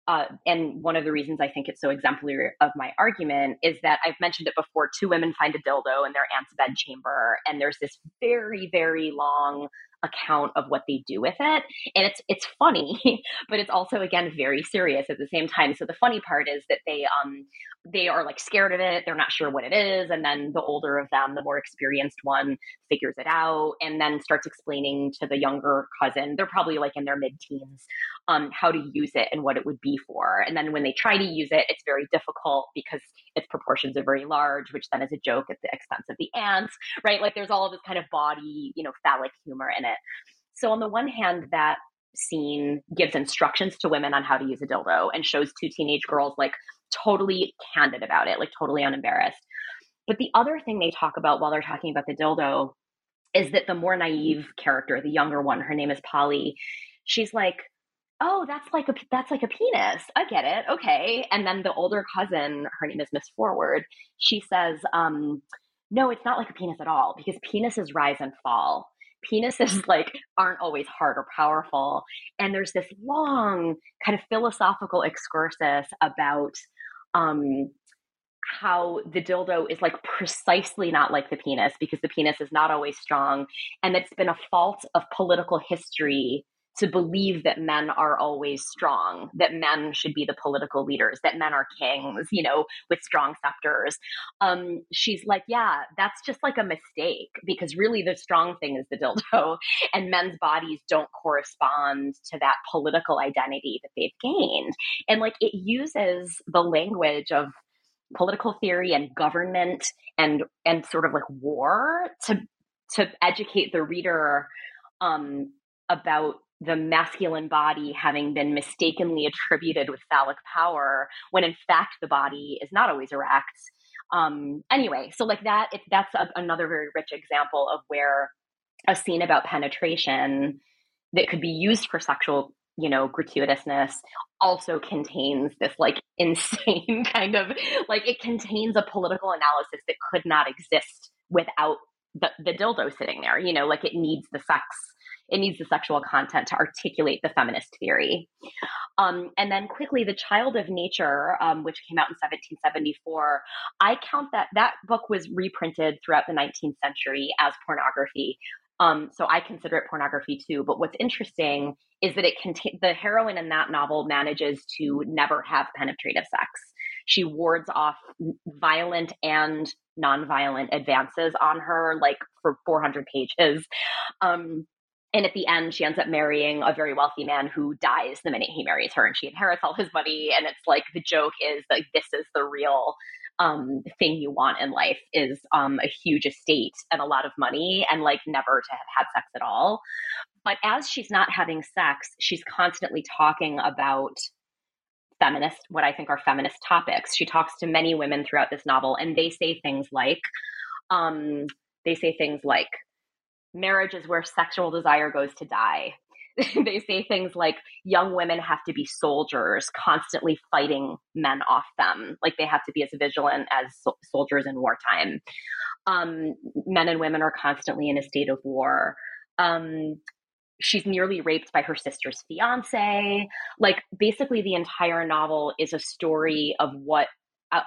uh, and one of the reasons I think it's so exemplary of my argument is that I've mentioned it before. Two women find a dildo in their aunt's bedchamber, and there's this very, very long account of what they do with it. And it's it's funny but it's also again very serious at the same time. So the funny part is that they um they are like scared of it they're not sure what it is and then the older of them the more experienced one figures it out and then starts explaining to the younger cousin they're probably like in their mid-teens um, how to use it and what it would be for and then when they try to use it it's very difficult because its proportions are very large which then is a joke at the expense of the aunt's right? Like there's all of this kind of bawdy you know phallic humor in it. So on the one hand that scene gives instructions to women on how to use a dildo and shows two teenage girls like totally candid about it, like totally unembarrassed. But the other thing they talk about while they're talking about the dildo is that the more naive character, the younger one, her name is Polly, she's like, "Oh, that's like a that's like a penis. I get it. Okay." And then the older cousin, her name is Miss Forward, she says, um, "No, it's not like a penis at all because penises rise and fall." penises like aren't always hard or powerful and there's this long kind of philosophical excursus about um, how the dildo is like precisely not like the penis because the penis is not always strong and it's been a fault of political history to believe that men are always strong, that men should be the political leaders, that men are kings, you know, with strong scepters. Um, she's like, yeah, that's just like a mistake because really the strong thing is the dildo, and men's bodies don't correspond to that political identity that they've gained. And like it uses the language of political theory and government and and sort of like war to to educate the reader um, about the masculine body having been mistakenly attributed with phallic power when in fact the body is not always erect. Um anyway so like that that's a, another very rich example of where a scene about penetration that could be used for sexual you know gratuitousness also contains this like insane kind of like it contains a political analysis that could not exist without the, the dildo sitting there you know like it needs the sex it needs the sexual content to articulate the feminist theory. Um, and then quickly, The Child of Nature, um, which came out in 1774, I count that that book was reprinted throughout the 19th century as pornography. Um, so I consider it pornography too. But what's interesting is that it the heroine in that novel manages to never have penetrative sex. She wards off violent and nonviolent advances on her, like for 400 pages. Um, and at the end, she ends up marrying a very wealthy man who dies the minute he marries her, and she inherits all his money. And it's like the joke is like this is the real um, thing you want in life is um, a huge estate and a lot of money, and like never to have had sex at all. But as she's not having sex, she's constantly talking about feminist, what I think are feminist topics. She talks to many women throughout this novel, and they say things like, um, they say things like marriage is where sexual desire goes to die. they say things like young women have to be soldiers, constantly fighting men off them. Like they have to be as vigilant as so- soldiers in wartime. Um, men and women are constantly in a state of war. Um, she's nearly raped by her sister's fiance. Like basically the entire novel is a story of what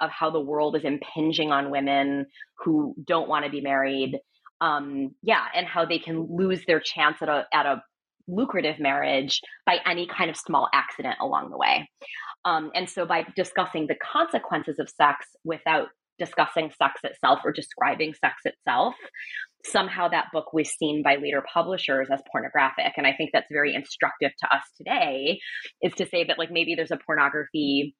of how the world is impinging on women who don't want to be married. Um, yeah, and how they can lose their chance at a at a lucrative marriage by any kind of small accident along the way. Um, and so by discussing the consequences of sex without discussing sex itself or describing sex itself, somehow that book was seen by later publishers as pornographic. And I think that's very instructive to us today is to say that like maybe there's a pornography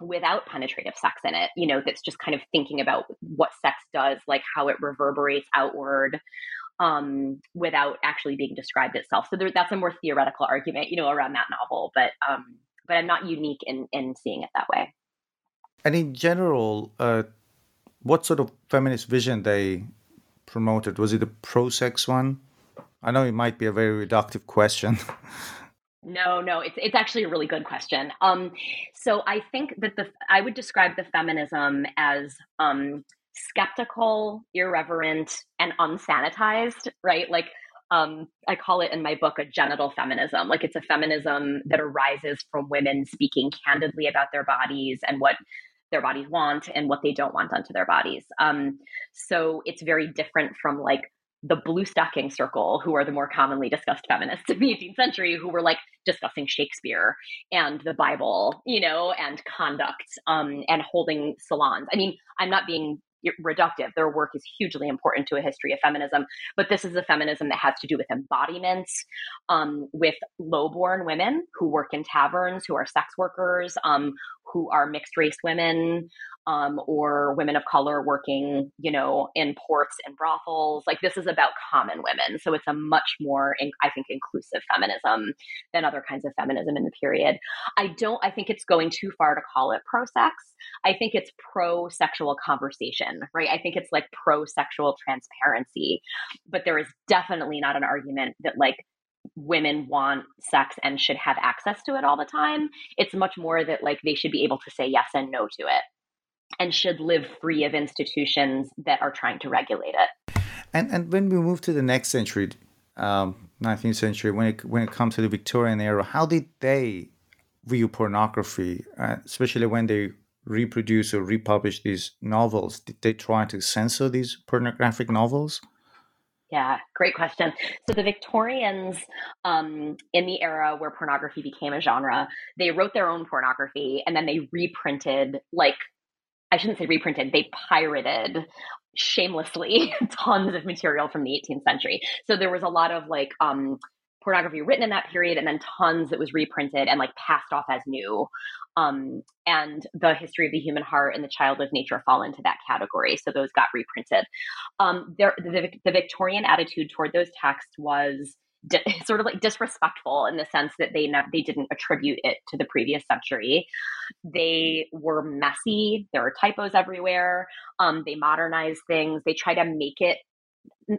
without penetrative sex in it, you know, that's just kind of thinking about what sex does, like how it reverberates outward um, without actually being described itself. So there, that's a more theoretical argument, you know, around that novel, but um, but I'm not unique in in seeing it that way. And in general, uh, what sort of feminist vision they promoted? Was it a pro-sex one? I know it might be a very reductive question. No, no, it's it's actually a really good question. Um, so I think that the I would describe the feminism as um, skeptical, irreverent, and unsanitized. Right, like um, I call it in my book a genital feminism. Like it's a feminism that arises from women speaking candidly about their bodies and what their bodies want and what they don't want onto their bodies. Um, so it's very different from like the blue stocking circle, who are the more commonly discussed feminists of the 18th century, who were like discussing Shakespeare and the Bible, you know, and conduct um, and holding salons. I mean, I'm not being reductive. Their work is hugely important to a history of feminism, but this is a feminism that has to do with embodiments, um, with low-born women who work in taverns, who are sex workers, um, who are mixed race women, um, or women of color working, you know, in ports and brothels. Like this is about common women. So it's a much more, I think, inclusive feminism than other kinds of feminism in the period. I don't, I think it's going too far to call it pro sex. I think it's pro sexual conversation, right? I think it's like pro sexual transparency. But there is definitely not an argument that like women want sex and should have access to it all the time. It's much more that like they should be able to say yes and no to it and should live free of institutions that are trying to regulate it. And and when we move to the next century, um, 19th century, when it when it comes to the Victorian era, how did they view pornography, uh, especially when they reproduce or republish these novels? Did they try to censor these pornographic novels? Yeah, great question. So the Victorians, um, in the era where pornography became a genre, they wrote their own pornography and then they reprinted like I shouldn't say reprinted, they pirated shamelessly tons of material from the 18th century. So there was a lot of like um, pornography written in that period and then tons that was reprinted and like passed off as new. Um, and the history of the human heart and the child of nature fall into that category. So those got reprinted. Um, there, the, the Victorian attitude toward those texts was di- sort of like disrespectful in the sense that they ne- they didn't attribute it to the previous century. They were messy. There were typos everywhere. Um, they modernized things. They try to make it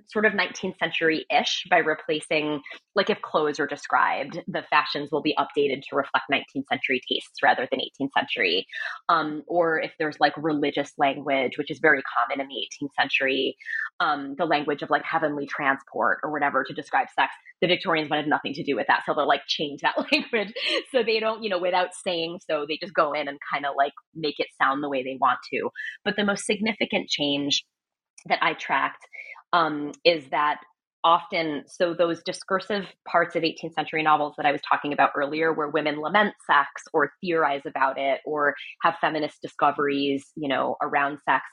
sort of 19th century ish by replacing, like if clothes are described, the fashions will be updated to reflect 19th century tastes rather than 18th century. Um, or if there's like religious language, which is very common in the 18th century, um, the language of like heavenly transport or whatever to describe sex, the Victorians wanted nothing to do with that. So they'll like change that language. So they don't, you know, without saying so, they just go in and kind of like make it sound the way they want to. But the most significant change that I tracked um, is that often so those discursive parts of 18th century novels that i was talking about earlier where women lament sex or theorize about it or have feminist discoveries you know around sex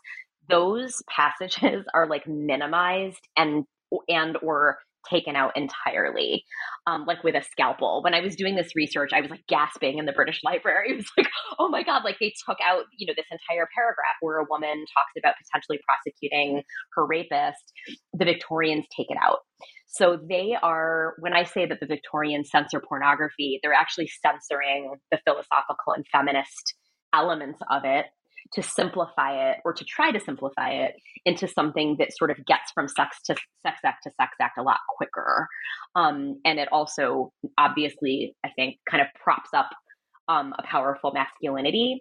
those passages are like minimized and and or taken out entirely, um, like with a scalpel. When I was doing this research, I was like gasping in the British Library. It was like, oh my God, like they took out, you know, this entire paragraph where a woman talks about potentially prosecuting her rapist. The Victorians take it out. So they are, when I say that the Victorians censor pornography, they're actually censoring the philosophical and feminist elements of it to simplify it or to try to simplify it into something that sort of gets from sex to sex act to sex act a lot quicker. Um, and it also obviously, I think, kind of props up um, a powerful masculinity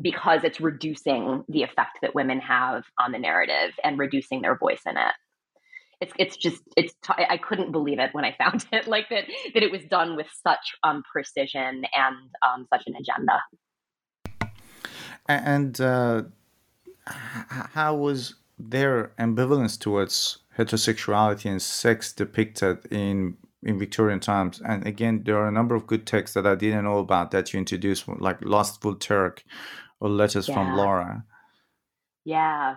because it's reducing the effect that women have on the narrative and reducing their voice in it. it's it's just it's t- I couldn't believe it when I found it like that that it was done with such um, precision and um, such an agenda. And uh, how was their ambivalence towards heterosexuality and sex depicted in in Victorian times? And again, there are a number of good texts that I didn't know about that you introduced, like Lustful Turk or Letters yeah. from Laura. Yeah.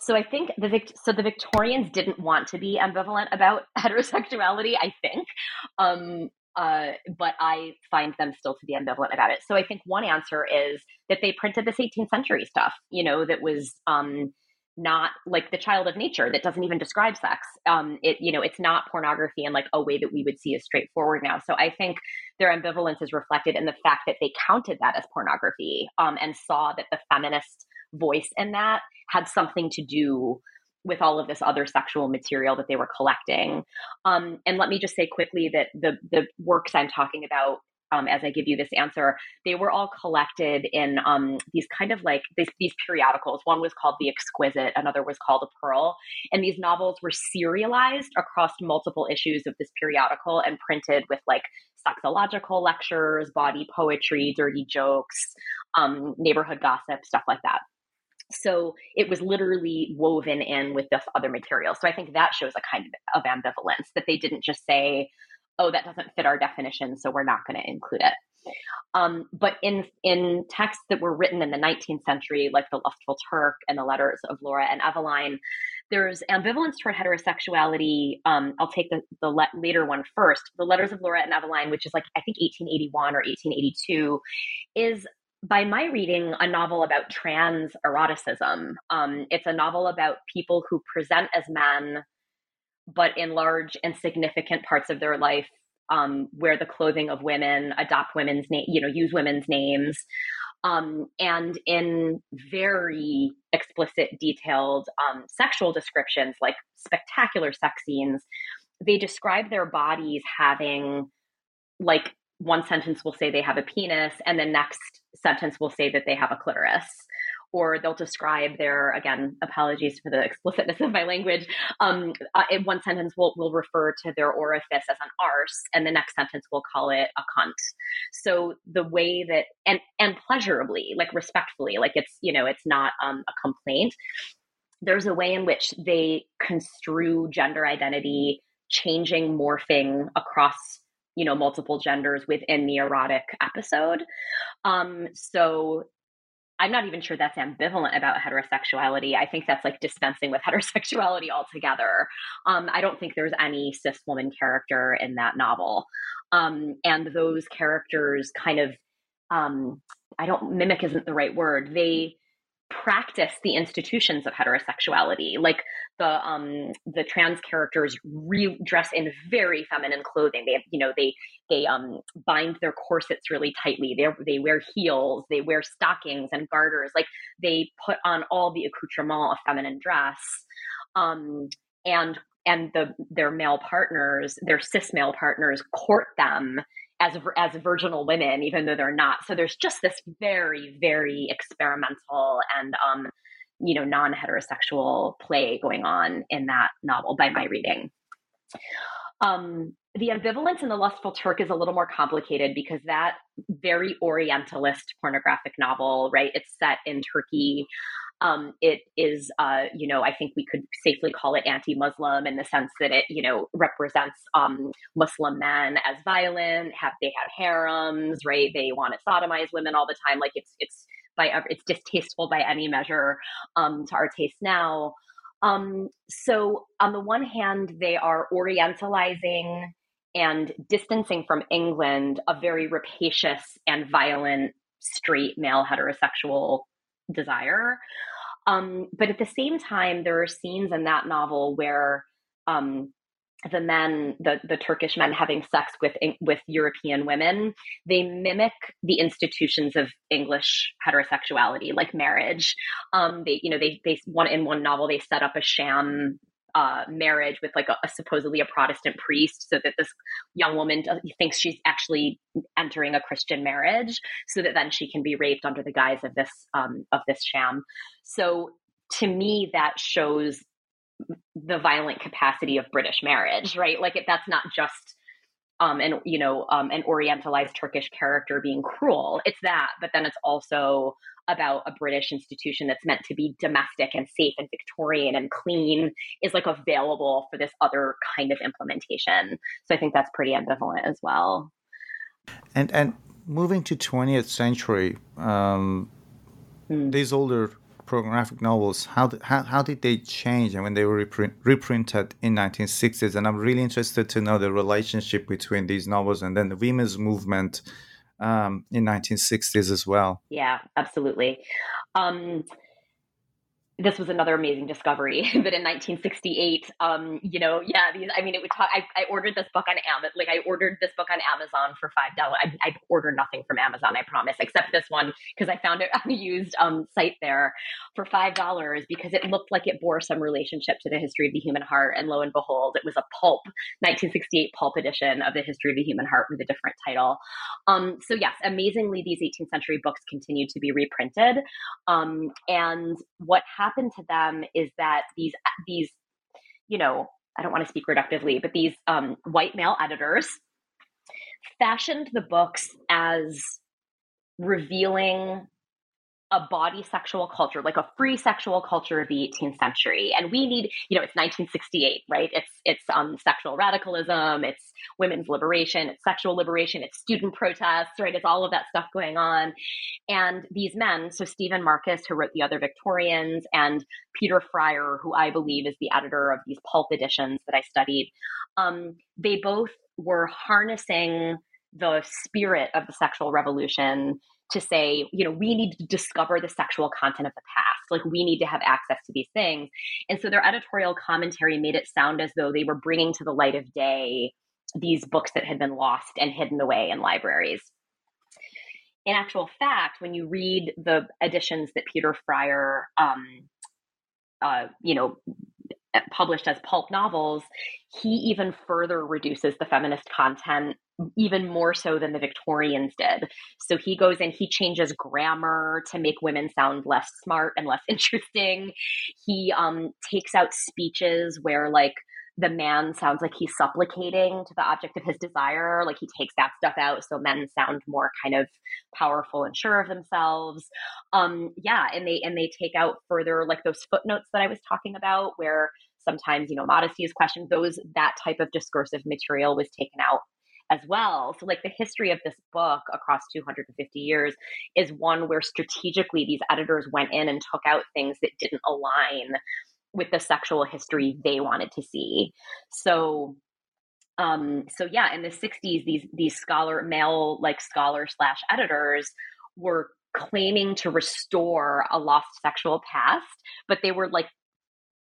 So I think the so the Victorians didn't want to be ambivalent about heterosexuality, I think. Um, uh, but I find them still to be ambivalent about it. So I think one answer is that they printed this 18th century stuff, you know, that was um, not like the child of nature that doesn't even describe sex. Um, it, you know, it's not pornography in like a way that we would see as straightforward now. So I think their ambivalence is reflected in the fact that they counted that as pornography um, and saw that the feminist voice in that had something to do with all of this other sexual material that they were collecting. Um, and let me just say quickly that the the works I'm talking about um, as I give you this answer, they were all collected in um, these kind of like these, these, periodicals. One was called The Exquisite, another was called The Pearl. And these novels were serialized across multiple issues of this periodical and printed with like sexological lectures, bawdy poetry, dirty jokes, um, neighborhood gossip, stuff like that. So it was literally woven in with this other material. So I think that shows a kind of ambivalence that they didn't just say, oh, that doesn't fit our definition, so we're not going to include it. Um, but in in texts that were written in the 19th century, like the Lustful Turk and the letters of Laura and Eveline, there's ambivalence toward heterosexuality. Um, I'll take the, the later one first. The letters of Laura and Eveline, which is like I think 1881 or 1882, is by my reading, a novel about trans eroticism. Um, it's a novel about people who present as men, but in large and significant parts of their life, um, wear the clothing of women, adopt women's name, you know, use women's names, um, and in very explicit, detailed um, sexual descriptions, like spectacular sex scenes. They describe their bodies having like one sentence will say they have a penis and the next sentence will say that they have a clitoris. Or they'll describe their again apologies for the explicitness of my language um, uh, one sentence will will refer to their orifice as an arse and the next sentence will call it a cunt. So the way that and and pleasurably like respectfully like it's you know it's not um, a complaint. There's a way in which they construe gender identity changing morphing across you know multiple genders within the erotic episode. Um so i'm not even sure that's ambivalent about heterosexuality. I think that's like dispensing with heterosexuality altogether. Um i don't think there's any cis woman character in that novel. Um and those characters kind of um i don't mimic isn't the right word. They practice the institutions of heterosexuality. Like the um the trans characters re- dress in very feminine clothing. They you know they they um bind their corsets really tightly. They they wear heels. They wear stockings and garters. Like they put on all the accoutrement of feminine dress. Um and and the their male partners their cis male partners court them as as virginal women, even though they're not. So there's just this very very experimental and um, you know non heterosexual play going on in that novel by my reading. Um, the ambivalence in the lustful turk is a little more complicated because that very orientalist pornographic novel right it's set in turkey um, it is, uh, you know, I think we could safely call it anti-Muslim in the sense that it, you know, represents um, Muslim men as violent. Have they have harems, right? They want to sodomize women all the time. Like it's it's by it's distasteful by any measure um, to our taste now. Um, so on the one hand, they are orientalizing and distancing from England a very rapacious and violent straight male heterosexual desire. Um, but at the same time, there are scenes in that novel where um, the men, the the Turkish men, having sex with with European women, they mimic the institutions of English heterosexuality, like marriage. Um, they, you know, they they one in one novel they set up a sham uh, marriage with like a, a, supposedly a Protestant priest, so that this young woman does, thinks she's actually entering a Christian marriage, so that then she can be raped under the guise of this um, of this sham. So to me, that shows the violent capacity of British marriage, right? Like it, that's not just um, and you know um, an orientalized Turkish character being cruel. It's that, but then it's also about a British institution that's meant to be domestic and safe and Victorian and clean is like available for this other kind of implementation. So I think that's pretty ambivalent as well. And and moving to 20th century, um, mm. these older pornographic novels, how, how, how did they change and when they were reprint, reprinted in 1960s? And I'm really interested to know the relationship between these novels and then the women's movement um, in 1960s as well. Yeah, absolutely. Um, this was another amazing discovery that in 1968 um you know yeah these i mean it would talk I, I ordered this book on amazon like i ordered this book on amazon for five dollars I, I ordered nothing from amazon i promise except this one because i found it on a used um site there for five dollars because it looked like it bore some relationship to the history of the human heart. And lo and behold it was a pulp 1968 pulp edition of the history of the human heart with a different title. Um so yes amazingly these 18th century books continued to be reprinted. Um and what happened happened to them is that these these you know I don't want to speak reductively, but these um, white male editors fashioned the books as revealing a bawdy sexual culture, like a free sexual culture of the 18th century. And we need, you know, it's 1968, right? It's it's um, sexual radicalism, it's women's liberation, it's sexual liberation, it's student protests, right? It's all of that stuff going on. And these men, so Steven Marcus, who wrote The Other Victorians, and Peter Fryer, who I believe is the editor of these pulp editions that I studied, um, they both were harnessing the spirit of the sexual revolution to say, you know, we need to discover the sexual content of the past. Like we need to have access to these things. And so their editorial commentary made it sound as though they were bringing to the light of day these books that had been lost and hidden away in libraries. In actual fact, when you read the editions that Peter Fryer, um, uh, you know, published as pulp novels, he even further reduces the feminist content even more so than the Victorians did. So he goes and he changes grammar to make women sound less smart and less interesting. He um, takes out speeches where, like, the man sounds like he's supplicating to the object of his desire. Like he takes that stuff out so men sound more kind of powerful and sure of themselves. Um, yeah, and they and they take out further like those footnotes that I was talking about, where sometimes you know modesty is questioned. Those that type of discursive material was taken out as well. So, like the history of this book across 250 years is one where strategically these editors went in and took out things that didn't align with the sexual history they wanted to see. So, um, so yeah, in the 60s, these these scholar male like scholar slash editors were claiming to restore a lost sexual past, but they were like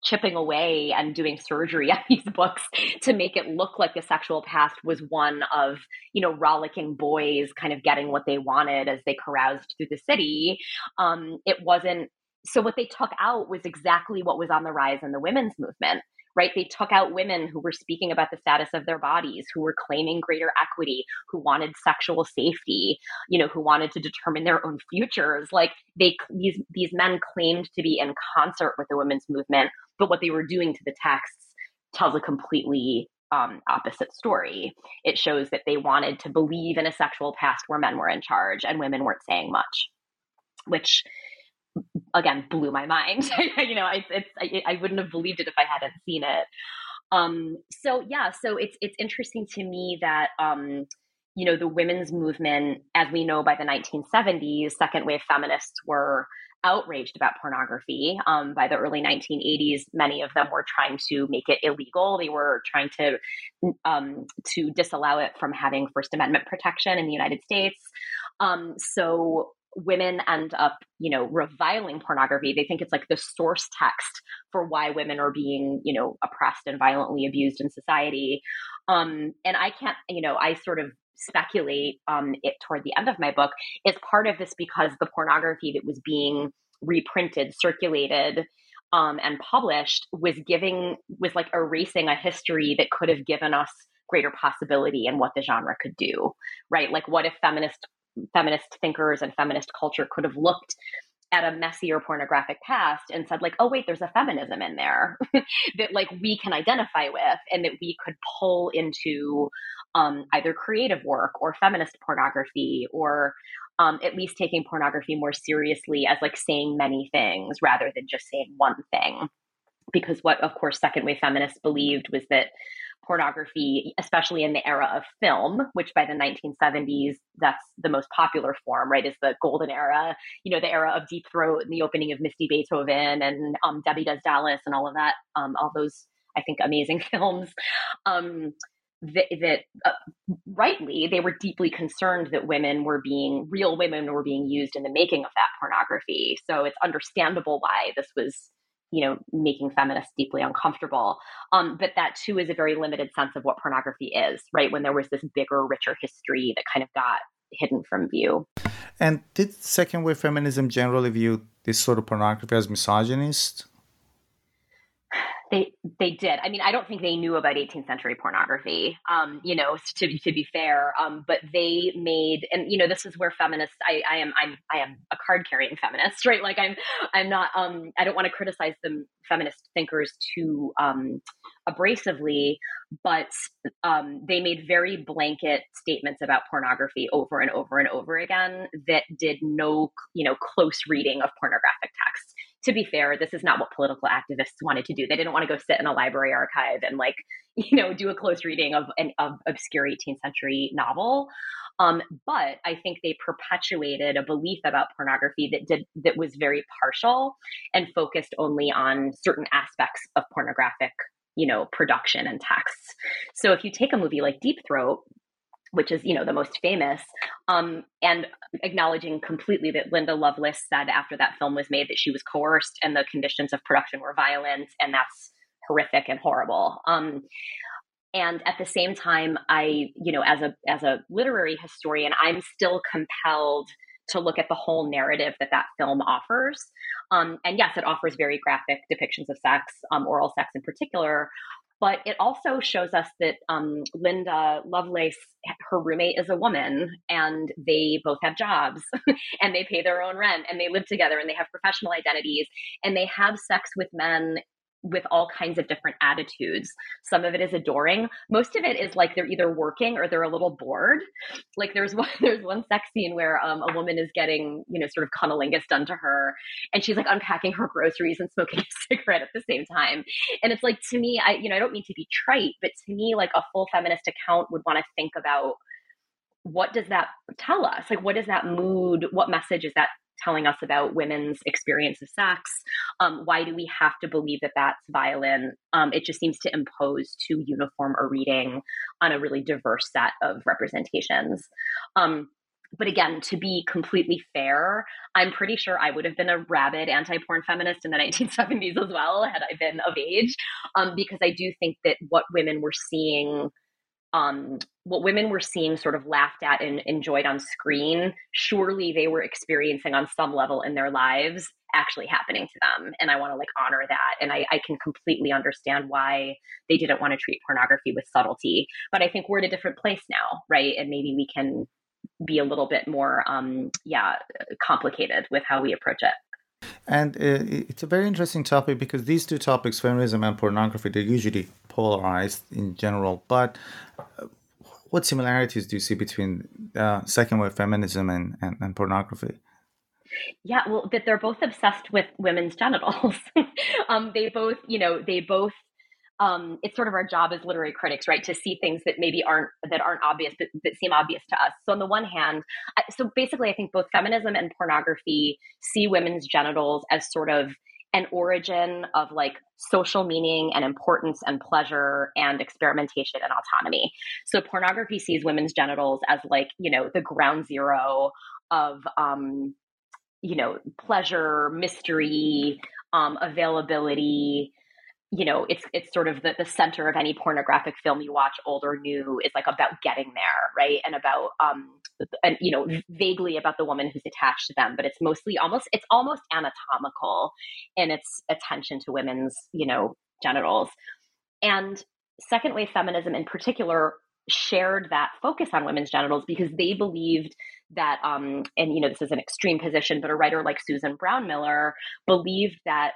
chipping away and doing surgery on these books to make it look like the sexual past was one of you know rollicking boys kind of getting what they wanted as they caroused through the city um, it wasn't so what they took out was exactly what was on the rise in the women's movement right? They took out women who were speaking about the status of their bodies, who were claiming greater equity, who wanted sexual safety, you know, who wanted to determine their own futures. Like they these these men claimed to be in concert with the women's movement, but what they were doing to the texts tells a completely um, opposite story. It shows that they wanted to believe in a sexual past where men were in charge and women weren't saying much, which again blew my mind. you know, it's, it's I, I, wouldn't have believed it if I hadn't seen it. Um, so yeah, so it's it's interesting to me that um, you know the women's movement, as we know by the 1970s, second wave feminists were outraged about pornography. Um, by the early 1980s, many of them were trying to make it illegal. They were trying to um, to disallow it from having First Amendment protection in the United States. Um, so women end up, you know, reviling pornography. They think it's like the source text for why women are being, you know, oppressed and violently abused in society. Um, and I can't, you know, I sort of speculate um, it toward the end of my book is part of this because the pornography that was being reprinted, circulated, um, and published was giving was like erasing a history that could have given us greater possibility in what the genre could do right like what if feminist feminist thinkers and feminist culture could have looked at a messier pornographic past and said like oh wait there's a feminism in there that like we can identify with and that we could pull into um, either creative work or feminist pornography or um, at least taking pornography more seriously as like saying many things rather than just saying one thing. Because what of course second wave feminists believed was that pornography, especially in the era of film, which by the 1970s, that's the most popular form, right? Is the golden era, you know, the era of Deep Throat and the opening of Misty Beethoven and um, Debbie Does Dallas and all of that, um, all those, I think, amazing films. Um, that, that uh, rightly they were deeply concerned that women were being real women were being used in the making of that pornography so it's understandable why this was you know, making feminists deeply uncomfortable. Um, but that too is a very limited sense of what pornography is, right? When there was this bigger, richer history that kind of got hidden from view. And did second wave feminism generally view this sort of pornography as misogynist? They they did. I mean, I don't think they knew about 18th century pornography. Um, you know, to to be fair, um, but they made, and you know, this is where feminists. I, I am I'm I am a card carrying feminist, right? Like I'm I'm not. Um, I don't want to criticize the feminist thinkers too um, abrasively, but um, they made very blanket statements about pornography over and over and over again that did no, you know, close reading of pornographic texts to be fair, this is not what political activists wanted to do. They didn't want to go sit in a library archive and like, you know, do a close reading of an of obscure 18th century novel. Um, but I think they perpetuated a belief about pornography that did that was very partial and focused only on certain aspects of pornographic, you know, production and texts. So if you take a movie like Deep Throat, which is you know the most famous um, and acknowledging completely that linda lovelace said after that film was made that she was coerced and the conditions of production were violent and that's horrific and horrible. Um, and at the same time i you know as a as a literary historian i'm still compelled to look at the whole narrative that that film offers. Um, and yes it offers very graphic depictions of sex um, oral sex in particular but it also shows us that um, Linda Lovelace, her roommate is a woman, and they both have jobs, and they pay their own rent, and they live together, and they have professional identities, and they have sex with men with all kinds of different attitudes. Some of it is adoring. Most of it is like they're either working or they're a little bored. Like there's one there's one sex scene where um, a woman is getting you know sort of cunnilingus done to her, and she's like unpacking her groceries and smoking a cigarette at the same time. And it's like to me, I you know I don't mean to be trite, but to me like a full feminist account would want to think about what does that tell us? Like what is that mood? What message is that telling us about women's experience of sex. Um, why do we have to believe that that's violent? Um, it just seems to impose too uniform a reading on a really diverse set of representations. Um, but again, to be completely fair, I'm pretty sure I would have been a rabid anti porn feminist in the 1970s as well, had I been of age, um, because I do think that what women were seeing um, what women were seeing sort of laughed at and enjoyed on screen, surely they were experiencing on some level in their lives actually happening to them. And I want to like honor that. And I, I can completely understand why they didn't want to treat pornography with subtlety. But I think we're at a different place now, right? And maybe we can be a little bit more, um, yeah, complicated with how we approach it. And uh, it's a very interesting topic because these two topics, feminism and pornography, they're usually polarized in general. But uh, what similarities do you see between uh, second wave feminism and, and, and, pornography? Yeah, well, that they're both obsessed with women's genitals. um, they both, you know, they both um, it's sort of our job as literary critics, right, to see things that maybe aren't that aren't obvious, but that seem obvious to us. So on the one hand, so basically, I think both feminism and pornography see women's genitals as sort of an origin of like social meaning and importance and pleasure and experimentation and autonomy. So pornography sees women's genitals as like you know the ground zero of um, you know pleasure, mystery, um, availability you know it's it's sort of the, the center of any pornographic film you watch old or new is like about getting there right? And about um and you know vaguely about the woman who's attached to them but it's mostly almost it's almost anatomical in its attention to women's you know genitals. And second wave feminism in particular shared that focus on women's genitals because they believed that um and you know this is an extreme position but a writer like Susan Brownmiller believed that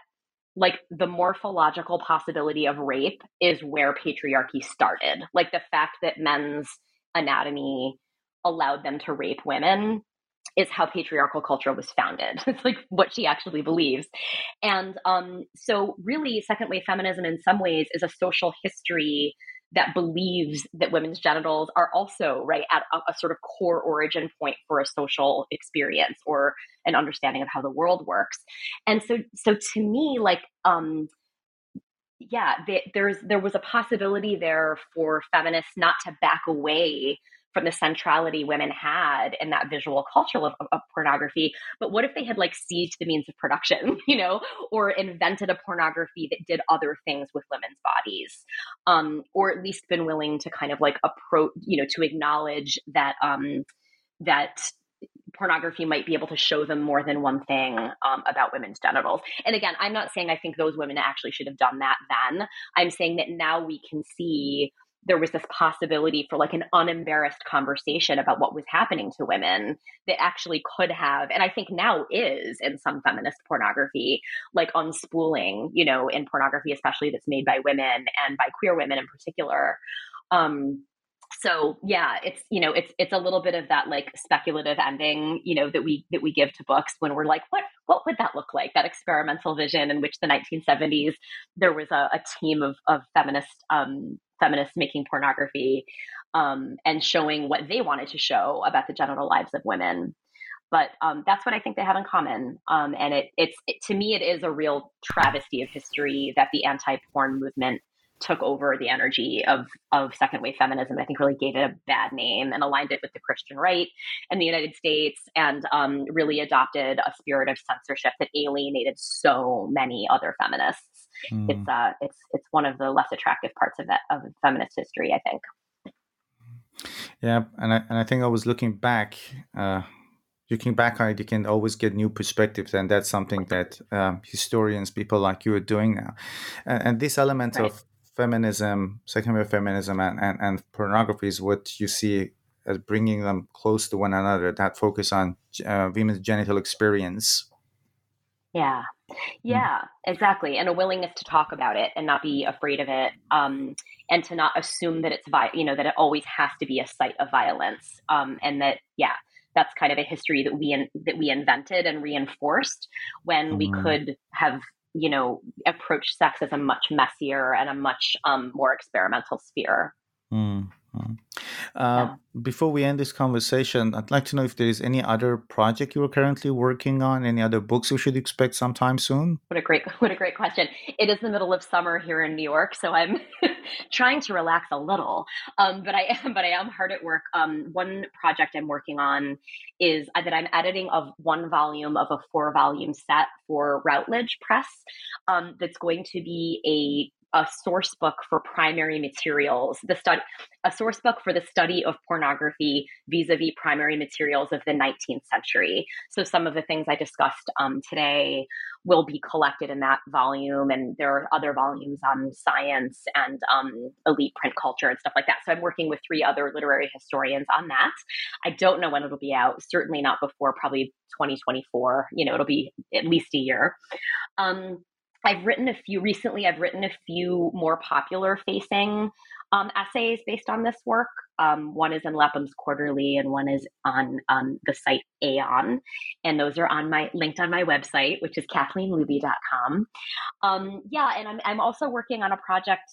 like the morphological possibility of rape is where patriarchy started like the fact that men's anatomy allowed them to rape women is how patriarchal culture was founded. It's like what she actually believes. And um, so, really, second wave feminism in some ways is a social history that believes that women's genitals are also right at a, a, sort of core origin point for a social experience or an understanding of how the world works. And so so to me like um yeah there's there was a possibility there for feminists not to back away from the centrality women had in that visual culture of, of, pornography. But what if they had like seized the means of production, you know, or invented a pornography that did other things with women's bodies, um, or at least been willing to kind of like approach, you know, to acknowledge that um, that pornography might be able to show them more than one thing um, about women's genitals. And again, I'm not saying I think those women actually should have done that then. I'm saying that now we can see there was this possibility for like an unembarrassed conversation about what was happening to women that actually could have and i think now is in some feminist pornography like unspooling you know in pornography especially that's made by women and by queer women in particular. Um so yeah it's you know it's it's a little bit of that like speculative ending you know that we that we give to books when we're like what what would that look like? That experimental vision in which the 1970s there was a, a team of of feminist um feminists making pornography um, and showing what they wanted to show about the genital lives of women. But um, that's what I think they have in common. Um, and it, it's it, to me, it is a real travesty of history that the anti-porn movement took over the energy of of second wave feminism. I think really gave it a bad name and aligned it with the Christian right in the United States, and um, really adopted a spirit of censorship that alienated so many other feminists. Mm. It's uh, it's it's one of the less attractive parts of that of feminist history, I think. Yeah, and I and I think I was looking back. Uh, looking back on it, you can always get new perspectives, and that's something that um, historians, people like you, are doing now. And, and this element right. of feminism, second wave feminism, and, and, and pornography is what you see as bringing them close to one another. That focus on uh, women's genital experience. Yeah. Yeah, exactly. And a willingness to talk about it and not be afraid of it. Um, and to not assume that it's, vi- you know, that it always has to be a site of violence. Um, and that, yeah, that's kind of a history that we, in- that we invented and reinforced when mm-hmm. we could have, you know, approached sex as a much messier and a much um, more experimental sphere. Mm. Uh, yeah. Before we end this conversation, I'd like to know if there is any other project you are currently working on, any other books we should expect sometime soon. What a great, what a great question! It is the middle of summer here in New York, so I'm trying to relax a little. Um, but I am, but I am hard at work. Um, one project I'm working on is uh, that I'm editing of one volume of a four volume set for Routledge Press. Um, that's going to be a a source book for primary materials, the study, a source book for the study of pornography vis-a-vis primary materials of the 19th century. So some of the things I discussed um, today will be collected in that volume, and there are other volumes on science and um, elite print culture and stuff like that. So I'm working with three other literary historians on that. I don't know when it'll be out. Certainly not before probably 2024. You know, it'll be at least a year. Um, I've written a few recently. I've written a few more popular facing um, essays based on this work. Um, one is in Lapham's Quarterly, and one is on um, the site Aeon, and those are on my linked on my website, which is kathleenlubey.com. Um, yeah, and I'm I'm also working on a project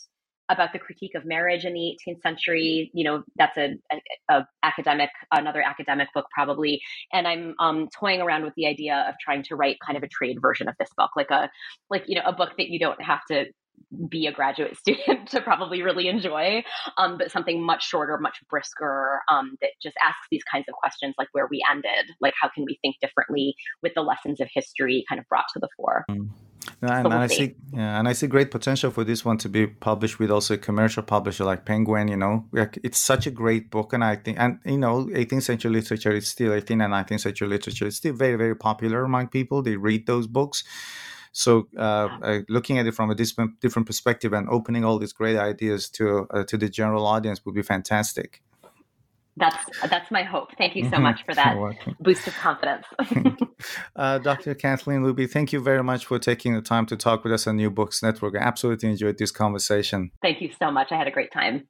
about the critique of marriage in the 18th century. You know, that's a, a, a academic, another academic book probably. And I'm um, toying around with the idea of trying to write kind of a trade version of this book, like a, like you know, a book that you don't have to be a graduate student to probably really enjoy, um, but something much shorter, much brisker um, that just asks these kinds of questions like where we ended, like how can we think differently with the lessons of history kind of brought to the fore. Mm. And, and I see, yeah, and I see great potential for this one to be published with also a commercial publisher like Penguin. You know, it's such a great book, and I think, and you know, 18th century literature is still 18th and 19th century literature is still very, very popular among people. They read those books. So, uh, uh, looking at it from a different different perspective and opening all these great ideas to uh, to the general audience would be fantastic. That's that's my hope. Thank you so much for that boost of confidence. uh, Dr. Kathleen Lubey, thank you very much for taking the time to talk with us on New Books Network. I absolutely enjoyed this conversation. Thank you so much. I had a great time.